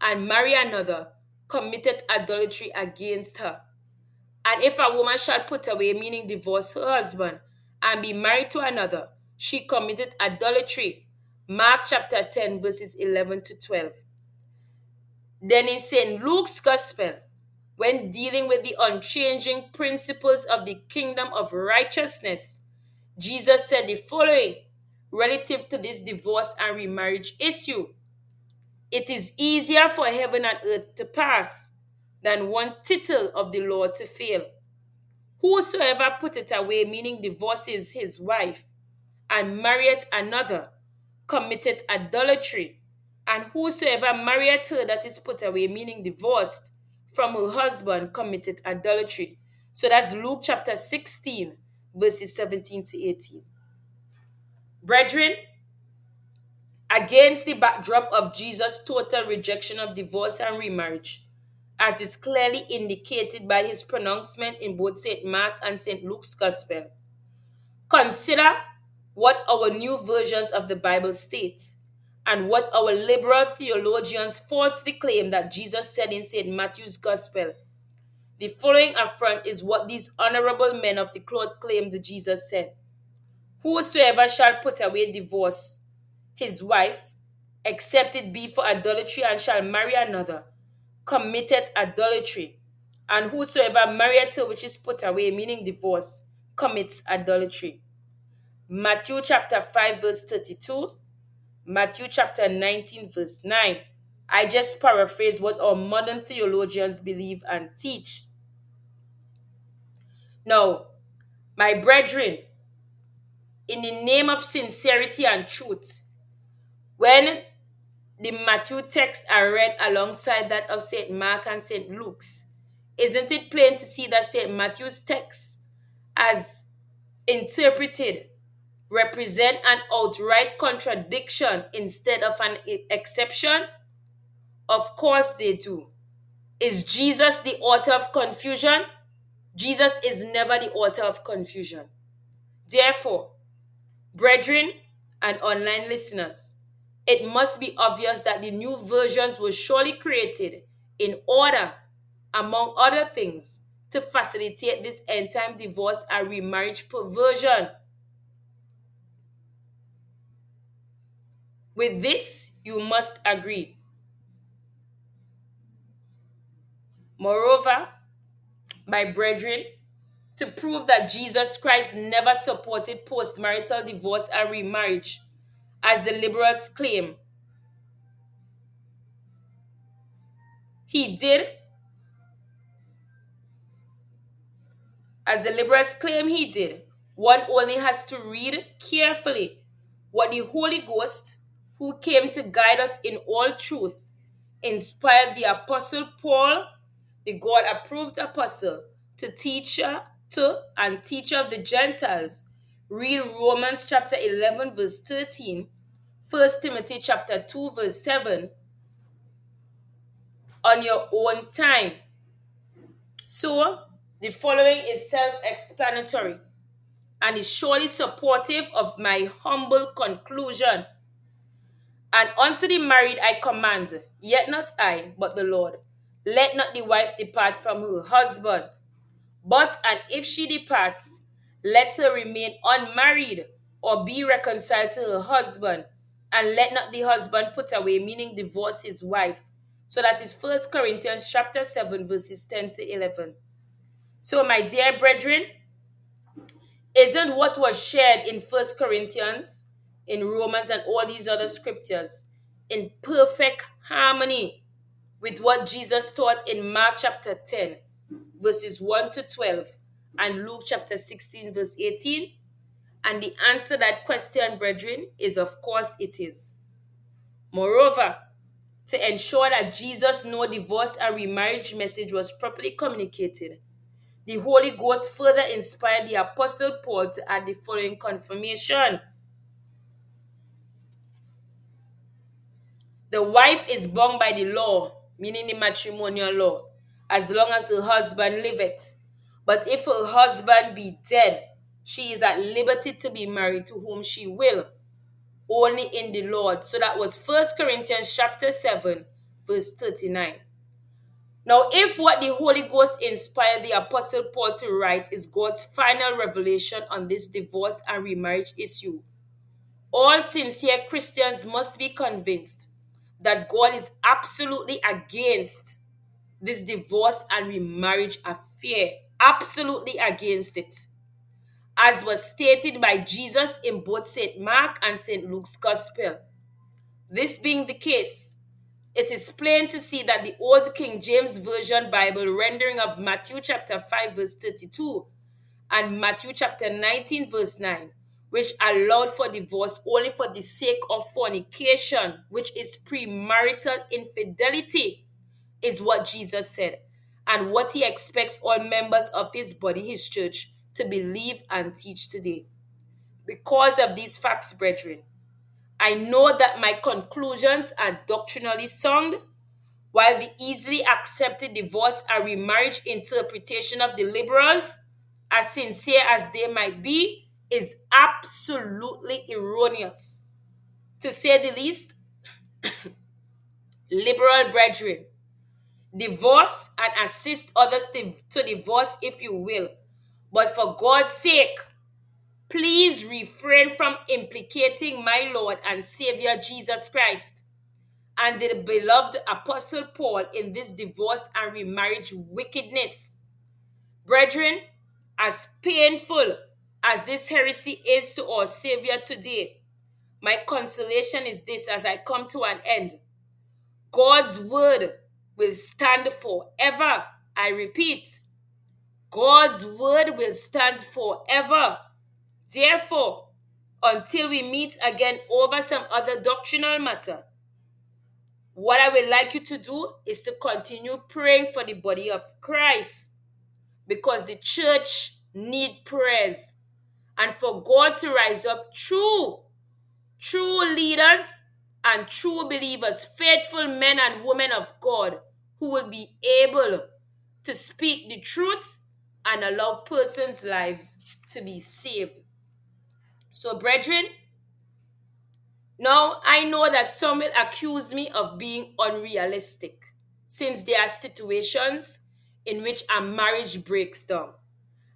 and marry another, committed adultery against her. And if a woman shall put away, meaning divorce her husband, and be married to another, she committed adultery. Mark chapter 10, verses 11 to 12. Then in St. Luke's Gospel, when dealing with the unchanging principles of the kingdom of righteousness, Jesus said the following relative to this divorce and remarriage issue. It is easier for heaven and earth to pass than one tittle of the law to fail. Whosoever put it away, meaning divorces his wife, and marrieth another, committed adultery. And whosoever marrieth her that is put away, meaning divorced from her husband, committed adultery. So that's Luke chapter 16, verses 17 to 18. Brethren, against the backdrop of Jesus' total rejection of divorce and remarriage, as is clearly indicated by his pronouncement in both St. Mark and St. Luke's Gospel, consider what our new versions of the Bible states and what our liberal theologians falsely claim that Jesus said in St. Matthew's Gospel. The following affront is what these honorable men of the cloth claimed Jesus said Whosoever shall put away divorce, his wife, except it be for adultery, and shall marry another, committed adultery. And whosoever marrieth her which is put away, meaning divorce, commits adultery. Matthew chapter 5, verse 32 Matthew chapter 19, verse 9. I just paraphrase what our modern theologians believe and teach. Now, my brethren, in the name of sincerity and truth, when the Matthew texts are read alongside that of St. Mark and St. Luke's, isn't it plain to see that St. Matthew's text, as interpreted, represent an outright contradiction instead of an exception? Of course they do. Is Jesus the author of confusion? Jesus is never the author of confusion. Therefore, brethren, and online listeners, it must be obvious that the new versions were surely created in order, among other things, to facilitate this end time divorce and remarriage perversion. With this, you must agree. Moreover, my brethren, to prove that Jesus Christ never supported postmarital divorce and remarriage, as the liberals claim. He did, as the liberals claim he did. One only has to read carefully what the Holy Ghost, who came to guide us in all truth, inspired the Apostle Paul, the God approved apostle, to teacher uh, to and teacher of the Gentiles. Read Romans chapter 11, verse 13, 1 Timothy chapter 2, verse 7 on your own time. So, the following is self explanatory and is surely supportive of my humble conclusion. And unto the married I command, yet not I, but the Lord. Let not the wife depart from her husband. But, and if she departs, let her remain unmarried or be reconciled to her husband. And let not the husband put away, meaning divorce his wife. So that is First Corinthians chapter 7, verses 10 to 11. So, my dear brethren, isn't what was shared in First Corinthians, in Romans, and all these other scriptures in perfect harmony with what Jesus taught in Mark chapter 10, verses 1 to 12, and Luke chapter 16, verse 18? And the answer that question, brethren, is of course it is. Moreover, to ensure that Jesus' no divorce and remarriage message was properly communicated, the Holy Ghost further inspired the Apostle Paul to add the following confirmation. The wife is bound by the law, meaning the matrimonial law, as long as her husband liveth. But if her husband be dead, she is at liberty to be married to whom she will, only in the Lord. So that was First Corinthians chapter 7, verse 39. Now, if what the Holy Ghost inspired the Apostle Paul to write is God's final revelation on this divorce and remarriage issue, all sincere Christians must be convinced that God is absolutely against this divorce and remarriage affair. Absolutely against it. As was stated by Jesus in both St. Mark and St. Luke's Gospel. This being the case, it is plain to see that the Old King James Version Bible rendering of Matthew chapter 5 verse 32 and Matthew chapter 19 verse 9, which allowed for divorce only for the sake of fornication, which is premarital infidelity, is what Jesus said and what he expects all members of his body, his church, to believe and teach today. Because of these facts, brethren, I know that my conclusions are doctrinally sound, while the easily accepted divorce and remarriage interpretation of the liberals, as sincere as they might be, is absolutely erroneous. To say the least, liberal brethren, divorce and assist others to divorce if you will. But for God's sake, please refrain from implicating my Lord and Savior Jesus Christ and the beloved Apostle Paul in this divorce and remarriage wickedness. Brethren, as painful as this heresy is to our Savior today, my consolation is this as I come to an end. God's word will stand forever. I repeat, God's word will stand forever. Therefore, until we meet again over some other doctrinal matter, what I would like you to do is to continue praying for the body of Christ because the church need prayers and for God to rise up true true leaders and true believers faithful men and women of God who will be able to speak the truth and allow persons lives to be saved so brethren Now, I know that some will accuse me of being unrealistic since there are situations in which a marriage breaks down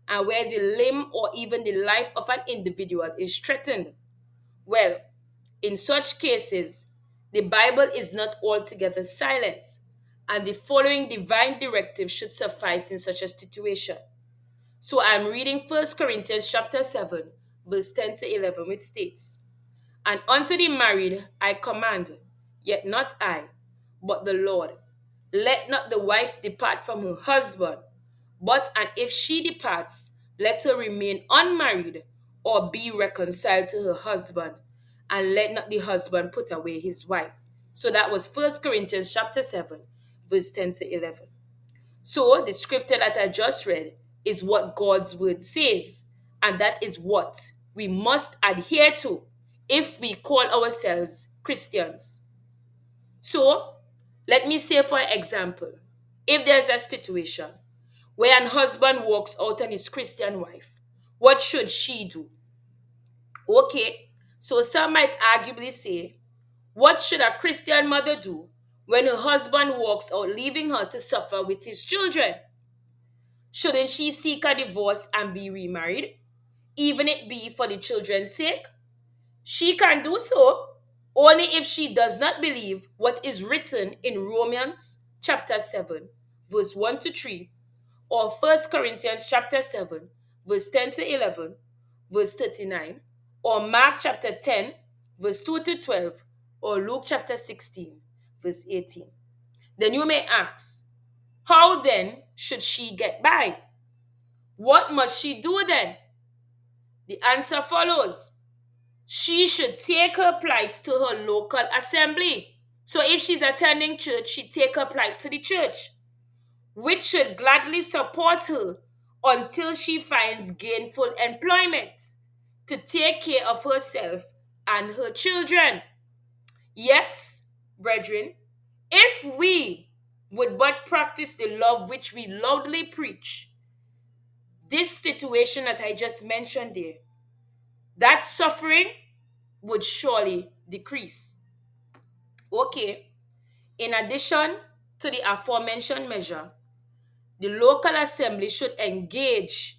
and where the limb or even the life of an individual is threatened. Well, in such cases, the Bible is not altogether silent, and the following divine directive should suffice in such a situation. So I'm reading 1 Corinthians chapter 7, verse 10 to 11, which states, And unto the married I command, yet not I, but the Lord. Let not the wife depart from her husband, but and if she departs, let her remain unmarried or be reconciled to her husband, and let not the husband put away his wife. So that was 1 Corinthians chapter 7, verse 10 to 11. So the scripture that I just read is what God's word says, and that is what we must adhere to if we call ourselves Christians. So let me say, for example, if there's a situation where an husband walks out on his Christian wife, what should she do? Okay, so some might arguably say, what should a Christian mother do when her husband walks out, leaving her to suffer with his children? Shouldn't she seek a divorce and be remarried, even it be for the children's sake? She can do so only if she does not believe what is written in Romans chapter 7, verse 1 to 3, or 1 Corinthians chapter 7, verse 10 to 11, verse 39, or Mark chapter 10, verse 2 to 12, or Luke chapter 16, verse 18. Then you may ask, how then should she get by? What must she do then? The answer follows. She should take her plight to her local assembly. So if she's attending church, she take her plight to the church, which should gladly support her until she finds gainful employment to take care of herself and her children. Yes, brethren, if we would but practice the love which we loudly preach, this situation that I just mentioned there, that suffering would surely decrease. Okay, in addition to the aforementioned measure, the local assembly should engage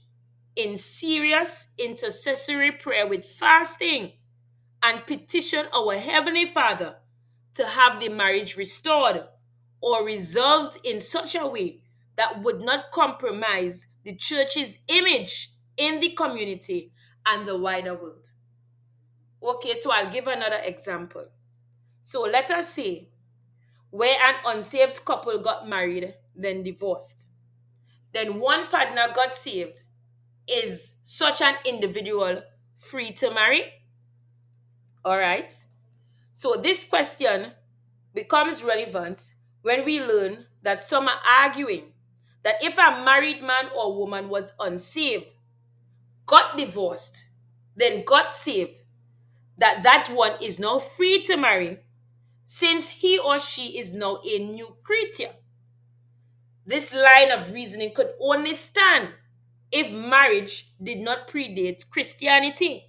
in serious intercessory prayer with fasting and petition our Heavenly Father to have the marriage restored or resolved in such a way that would not compromise the church's image in the community and the wider world. Okay, so I'll give another example. So let us say where an unsaved couple got married, then divorced. Then one partner got saved. Is such an individual free to marry? All right. So this question becomes relevant when we learn that some are arguing that if a married man or woman was unsaved, got divorced, then got saved, that that one is now free to marry since he or she is now a new creature. This line of reasoning could only stand if marriage did not predate Christianity.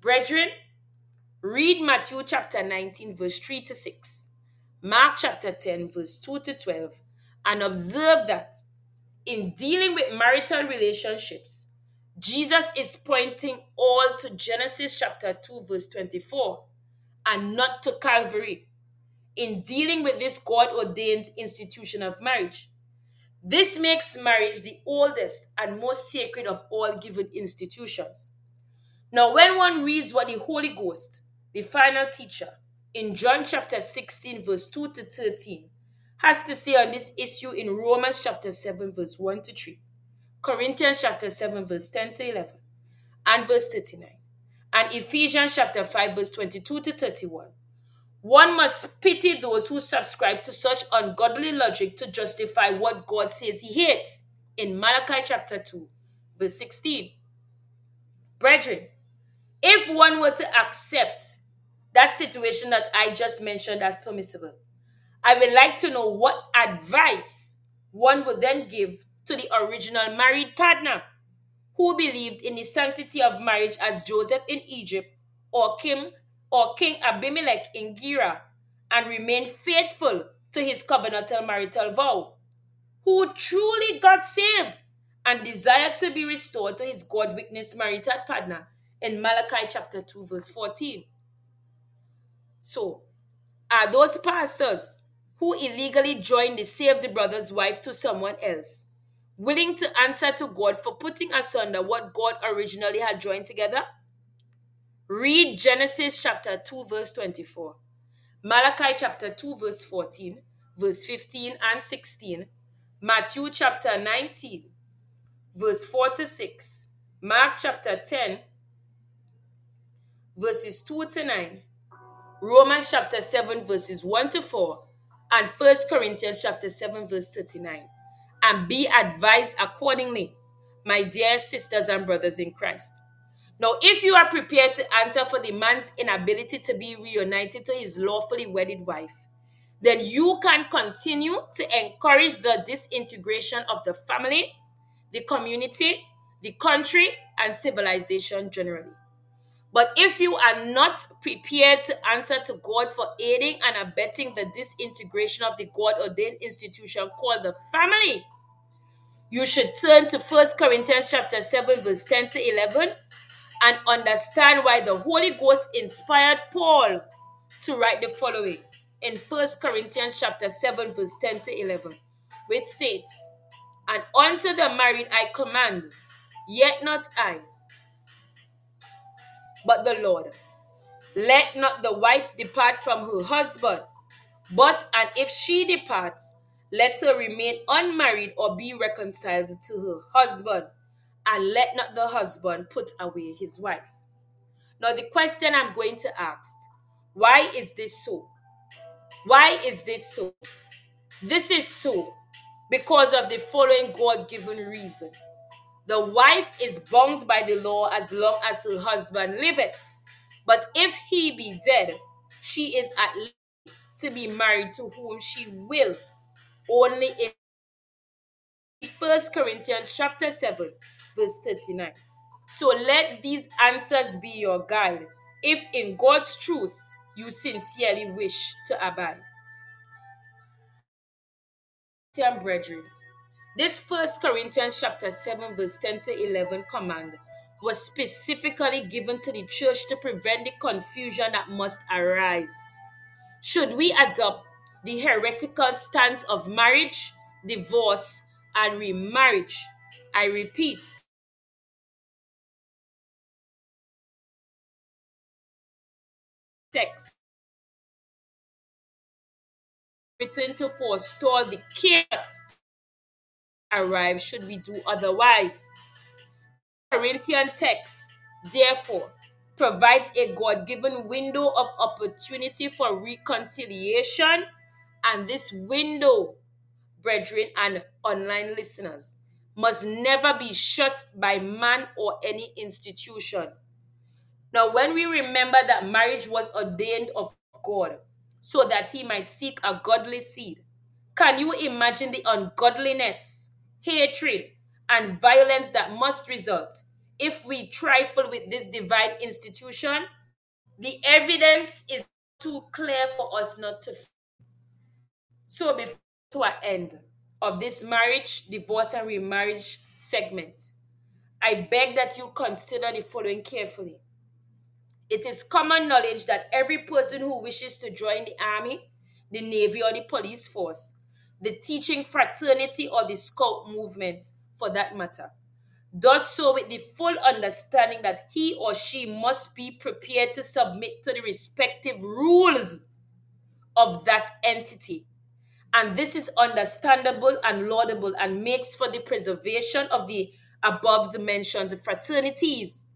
Brethren, read Matthew chapter 19, verse 3 to 6, Mark chapter 10, verse 2 to 12, and observe that in dealing with marital relationships, Jesus is pointing all to Genesis chapter 2, verse 24, and not to Calvary in dealing with this God ordained institution of marriage. This makes marriage the oldest and most sacred of all given institutions. Now, when one reads what the Holy Ghost, the final teacher, in John chapter 16, verse 2 to 13, has to say on this issue in Romans chapter 7, verse 1 to 3, Corinthians chapter 7, verse 10 to 11, and verse 39, and Ephesians chapter 5, verse 22 to 31, one must pity those who subscribe to such ungodly logic to justify what God says he hates in Malachi chapter 2, verse 16. Brethren, if one were to accept that situation that I just mentioned as permissible, I would like to know what advice one would then give to the original married partner who believed in the sanctity of marriage as Joseph in Egypt or Kim or King Abimelech in Gerar and remained faithful to his covenantal marital vow, who truly got saved and desired to be restored to his God witness marital partner in Malachi chapter 2, verse 14. So, are those pastors who illegally joined the saved brother's wife to someone else willing to answer to God for putting asunder what God originally had joined together? Read Genesis chapter 2, verse 24, Malachi chapter 2, verse 14, verse 15 and 16, Matthew chapter 19, verse 4 to 6, Mark chapter 10, verses 2 to 9, Romans chapter 7, verses 1 to 4, and 1 Corinthians chapter 7, verse 39. And be advised accordingly, my dear sisters and brothers in Christ. Now, if you are prepared to answer for the man's inability to be reunited to his lawfully wedded wife, then you can continue to encourage the disintegration of the family, the community, the country, and civilization generally. But if you are not prepared to answer to God for aiding and abetting the disintegration of the God ordained institution called the family, you should turn to 1 Corinthians chapter 7, verse 10 to 11 and understand why the Holy Ghost inspired Paul to write the following in 1 Corinthians chapter 7, verse 10 to 11, which states, And unto the married I command, yet not I but the Lord. Let not the wife depart from her husband, but and if she departs, let her remain unmarried or be reconciled to her husband, and let not the husband put away his wife. Now, the question I'm going to ask why is this so? Why is this so? This is so because of the following God given reason. The wife is bound by the law as long as her husband liveth. But if he be dead, she is at liberty to be married to whom she will. Only in 1 Corinthians chapter 7, verse 39. So let these answers be your guide, if in God's truth you sincerely wish to abide. Dear brethren, this First Corinthians chapter 7 verse 10 to 11 command was specifically given to the church to prevent the confusion that must arise. Should we adopt the heretical stance of marriage, divorce, and remarriage? I repeat, text. Written to forestall the chaos arrive should we do otherwise. Corinthian text, therefore, provides a God given window of opportunity for reconciliation, and this window, brethren and online listeners, must never be shut by man or any institution. Now, when we remember that marriage was ordained of God so that he might seek a godly seed, can you imagine the ungodliness hatred, and violence that must result if we trifle with this divine institution, the evidence is too clear for us not to. So, before to our end of this marriage, divorce, and remarriage segment, I beg that you consider the following carefully. It is common knowledge that every person who wishes to join the army, the navy, or the police force the teaching fraternity or the scout movement for that matter, does so with the full understanding that he or she must be prepared to submit to the respective rules of that entity. And this is understandable and laudable and makes for the preservation of the above mentioned fraternities.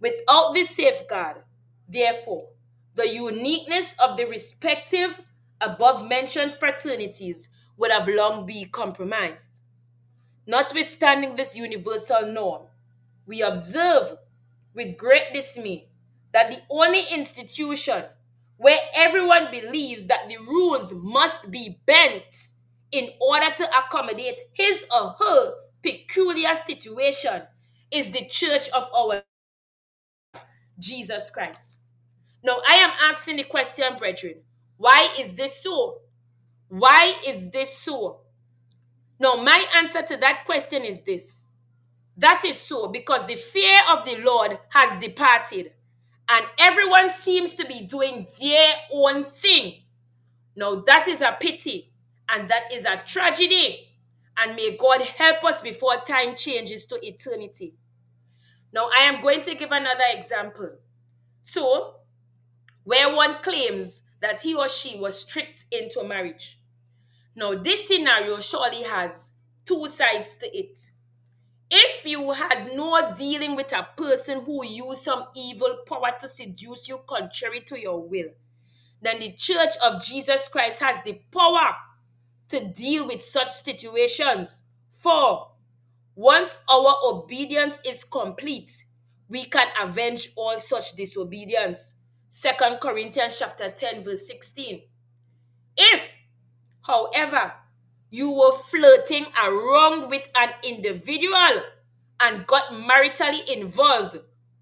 Without this safeguard, therefore, the uniqueness of the respective above mentioned fraternities would have long been compromised. Notwithstanding this universal norm, we observe with great dismay that the only institution where everyone believes that the rules must be bent in order to accommodate his or her peculiar situation is the church of our Jesus Christ. Now, I am asking the question, brethren, why is this so? Why is this so? Now, my answer to that question is this. That is so because the fear of the Lord has departed, and everyone seems to be doing their own thing. Now, that is a pity, and that is a tragedy. And may God help us before time changes to eternity. Now, I am going to give another example. So, where one claims that he or she was tricked into marriage. Now, this scenario surely has two sides to it. If you had no dealing with a person who used some evil power to seduce you contrary to your will, then the Church of Jesus Christ has the power to deal with such situations. For once our obedience is complete, we can avenge all such disobedience. Second Corinthians chapter 10 verse 16. If, however, you were flirting around with an individual and got maritally involved,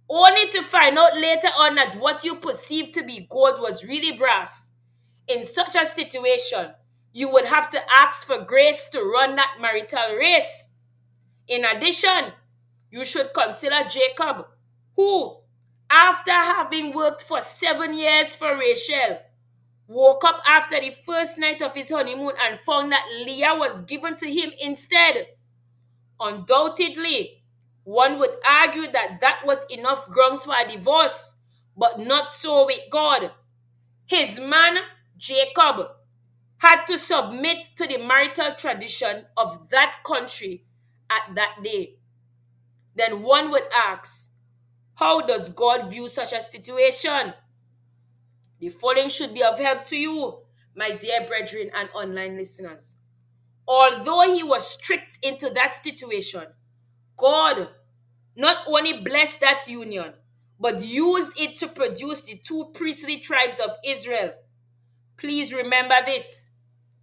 only to find out later on that what you perceived to be gold was really brass. In such a situation, you would have to ask for grace to run that marital race. In addition, you should consider Jacob, who, after having worked for seven years for Rachel, woke up after the first night of his honeymoon and found that Leah was given to him instead. Undoubtedly, one would argue that that was enough grounds for a divorce, but not so with God. His man, Jacob, had to submit to the marital tradition of that country at that day. Then one would ask, how does God view such a situation? The following should be of help to you, my dear brethren and online listeners. Although he was tricked into that situation, God not only blessed that union, but used it to produce the two priestly tribes of Israel. Please remember this.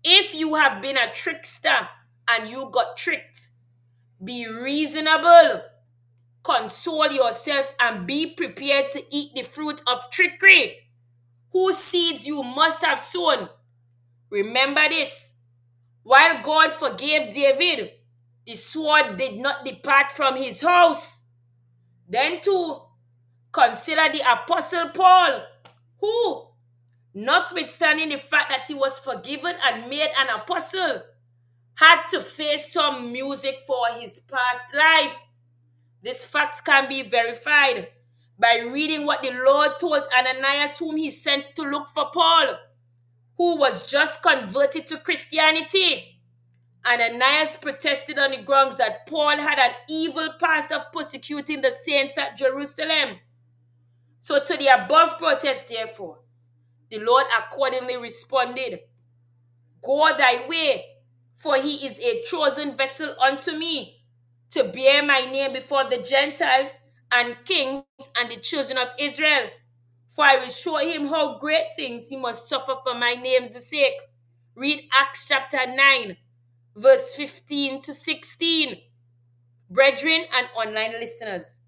If you have been a trickster and you got tricked, be reasonable, console yourself, and be prepared to eat the fruit of trickery whose seeds you must have sown. Remember this. While God forgave David, the sword did not depart from his house. Then, too, consider the Apostle Paul, who, notwithstanding the fact that he was forgiven and made an apostle, had to face some music for his past life. This fact can be verified by reading what the Lord told Ananias, whom he sent to look for Paul, who was just converted to Christianity. Ananias protested on the grounds that Paul had an evil past of persecuting the saints at Jerusalem. So, to the above protest, therefore, the Lord accordingly responded, Go thy way, for he is a chosen vessel unto me to bear my name before the Gentiles and kings and the children of Israel. For I will show him how great things he must suffer for my name's sake. Read Acts chapter 9, verse 15 to 16. Brethren and online listeners,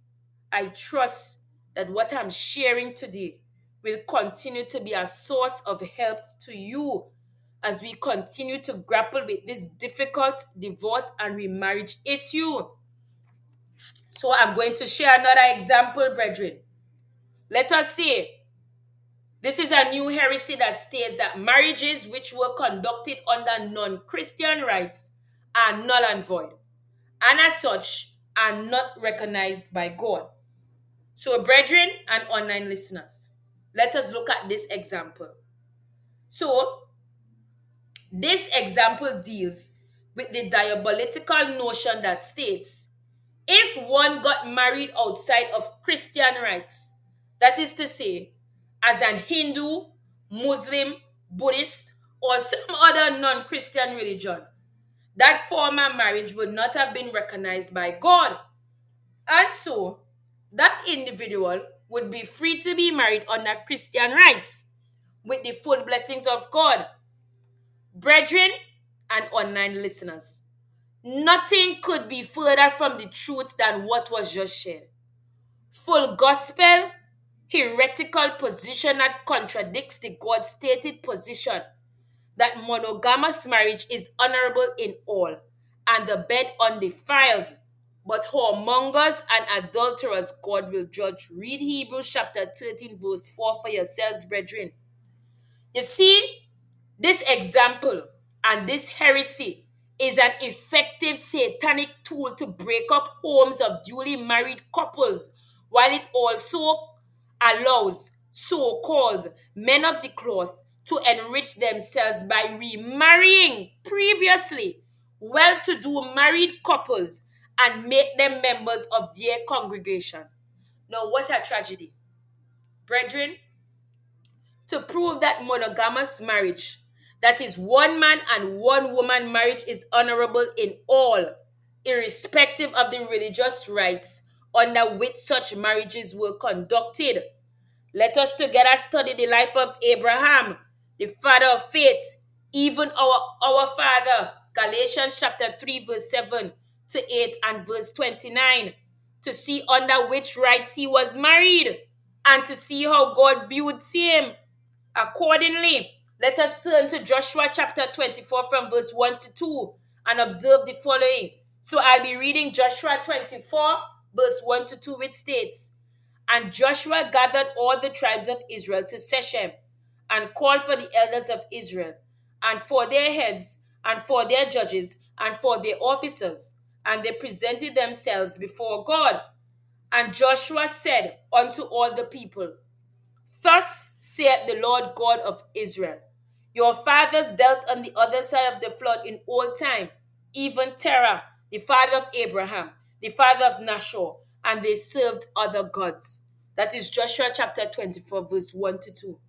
I trust that what I'm sharing today will continue to be a source of help to you as we continue to grapple with this difficult divorce and remarriage issue. So I'm going to share another example, brethren. Let us see. this is a new heresy that states that marriages which were conducted under non Christian rites are null and void, and as such are not recognized by God. So, brethren and online listeners, let us look at this example. So, this example deals with the diabolical notion that states if one got married outside of Christian rites, that is to say, as an Hindu, Muslim, Buddhist, or some other non Christian religion, that former marriage would not have been recognized by God. And so, that individual would be free to be married under Christian rites with the full blessings of God. Brethren and online listeners, Nothing could be further from the truth than what was just shared. Full gospel, heretical position that contradicts the God stated position that monogamous marriage is honorable in all, and the bed undefiled. But whoremongers and adulterers God will judge. Read Hebrews chapter 13, verse 4 for yourselves, brethren. You see, this example and this heresy is an effective satanic tool to break up homes of duly married couples, while it also allows so called men of the cloth to enrich themselves by remarrying previously well to do married couples and make them members of their congregation. Now, what a tragedy. Brethren, to prove that monogamous marriage, that is one man and one woman marriage, is honorable in all, irrespective of the religious rites under which such marriages were conducted. Let us together study the life of Abraham, the father of faith, even our, our father, Galatians chapter 3, verse 7 to 8 and verse 29, to see under which rites he was married and to see how God viewed him Accordingly, let us turn to Joshua chapter 24 from verse 1 to 2 and observe the following. So I'll be reading Joshua 24, verse 1 to 2, which states And Joshua gathered all the tribes of Israel to Shechem and called for the elders of Israel and for their heads and for their judges and for their officers. And they presented themselves before God. And Joshua said unto all the people, Thus saith the Lord God of Israel Your fathers dealt on the other side of the flood in old time, even Terah, the father of Abraham, the father of Nahor, and they served other gods. That is Joshua chapter 24, verse 1 to 2.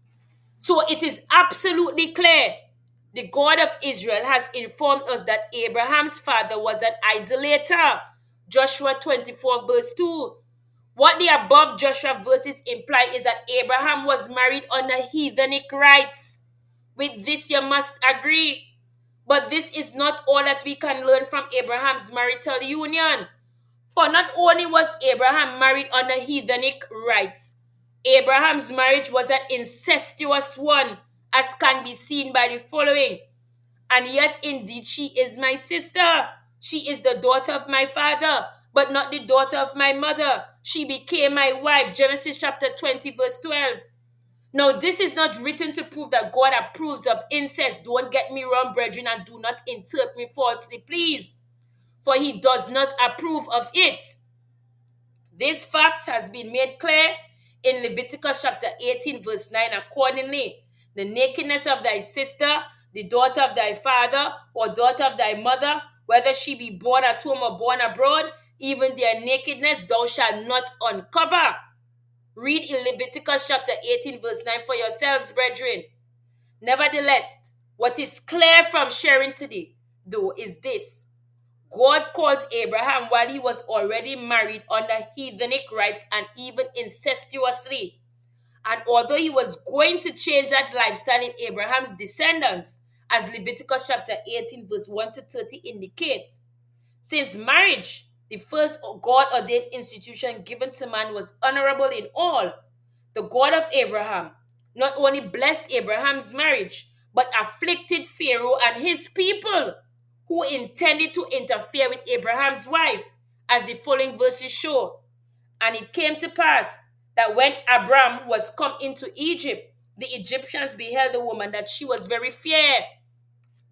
So it is absolutely clear. The God of Israel has informed us that Abraham's father was an idolater. Joshua 24, verse 2. What the above Joshua verses imply is that Abraham was married under heathenic rites. With this, you must agree. But this is not all that we can learn from Abraham's marital union. For not only was Abraham married under heathenic rites, Abraham's marriage was an incestuous one, as can be seen by the following. And yet, indeed, she is my sister. She is the daughter of my father, but not the daughter of my mother she became my wife. Genesis chapter 20, verse 12. Now, this is not written to prove that God approves of incest. Don't get me wrong, brethren, and do not interpret me falsely, please. For he does not approve of it. This fact has been made clear in Leviticus chapter 18, verse 9. Accordingly, the nakedness of thy sister, the daughter of thy father, or daughter of thy mother, whether she be born at home or born abroad, even their nakedness thou shalt not uncover. Read in Leviticus chapter 18, verse 9 for yourselves, brethren. Nevertheless, what is clear from sharing today, though, is this God called Abraham while he was already married under heathenic rites and even incestuously. And although he was going to change that lifestyle in Abraham's descendants, as Leviticus chapter 18, verse 1 to 30 indicates, since marriage the first God ordained institution given to man was honorable in all. The God of Abraham not only blessed Abraham's marriage, but afflicted Pharaoh and his people who intended to interfere with Abraham's wife, as the following verses show. And it came to pass that when Abram was come into Egypt, the Egyptians beheld the woman that she was very fair.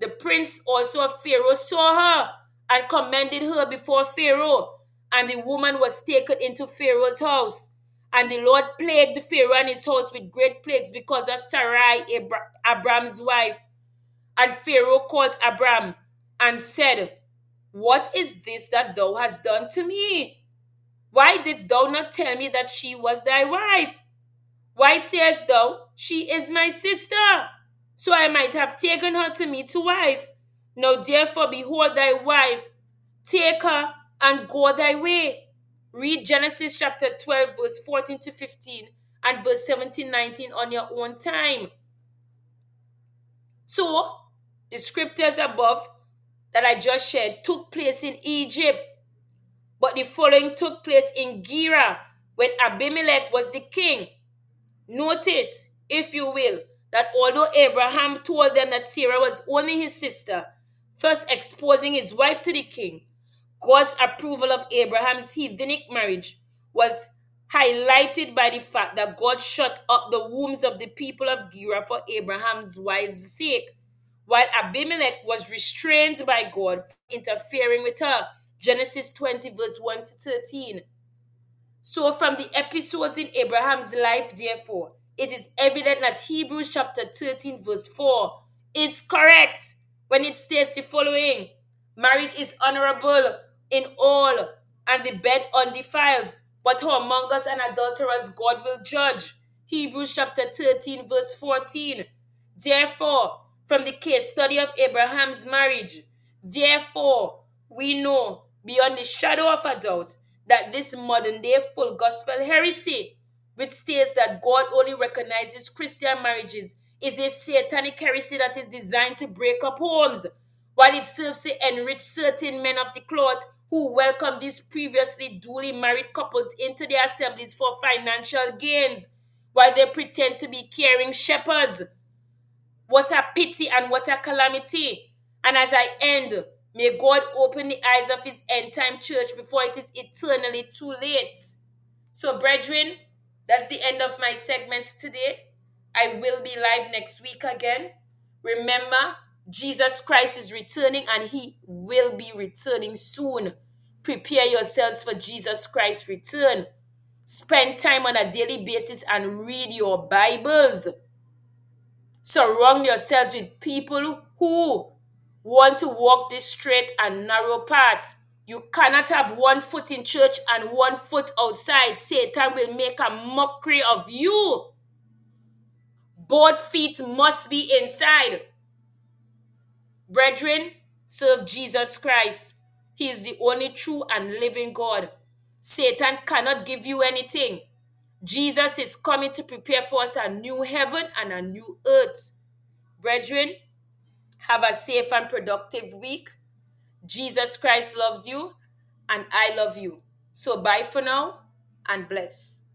The prince also of Pharaoh saw her and commended her before Pharaoh. And the woman was taken into Pharaoh's house. And the Lord plagued Pharaoh and his house with great plagues because of Sarai, Abra- Abram's wife. And Pharaoh called Abram and said, What is this that thou hast done to me? Why didst thou not tell me that she was thy wife? Why sayest thou, She is my sister? So I might have taken her to me to wife. Now therefore, behold thy wife, take her and go thy way. Read Genesis chapter 12, verse 14 to 15, and verse 17, 19 on your own time. So, the scriptures above that I just shared took place in Egypt, but the following took place in Gerar when Abimelech was the king. Notice, if you will, that although Abraham told them that Sarah was only his sister, thus exposing his wife to the king, God's approval of Abraham's heathenic marriage was highlighted by the fact that God shut up the wombs of the people of Gerar for Abraham's wife's sake, while Abimelech was restrained by God interfering with her. Genesis 20, verse 1 to 13. So, from the episodes in Abraham's life, therefore, it is evident that Hebrews chapter 13, verse 4 is correct when it states the following Marriage is honorable in all, and the bed undefiled, but whoremongers and adulterers God will judge. Hebrews chapter 13, verse 14. Therefore, from the case study of Abraham's marriage, therefore, we know beyond the shadow of a doubt that this modern day full gospel heresy, which states that God only recognizes Christian marriages, is a satanic heresy that is designed to break up homes, while it serves to enrich certain men of the cloth who welcome these previously duly married couples into their assemblies for financial gains, while they pretend to be caring shepherds. What a pity and what a calamity. And as I end, may God open the eyes of his end time church before it is eternally too late. So, brethren, that's the end of my segment today. I will be live next week again. Remember, Jesus Christ is returning and he will be returning soon. Prepare yourselves for Jesus Christ's return. Spend time on a daily basis and read your Bibles. Surround yourselves with people who want to walk this straight and narrow path. You cannot have one foot in church and one foot outside. Satan will make a mockery of you. Both feet must be inside. Brethren, serve Jesus Christ. He is the only true and living God. Satan cannot give you anything. Jesus is coming to prepare for us a new heaven and a new earth. Brethren, have a safe and productive week. Jesus Christ loves you, and I love you. So, bye for now and bless.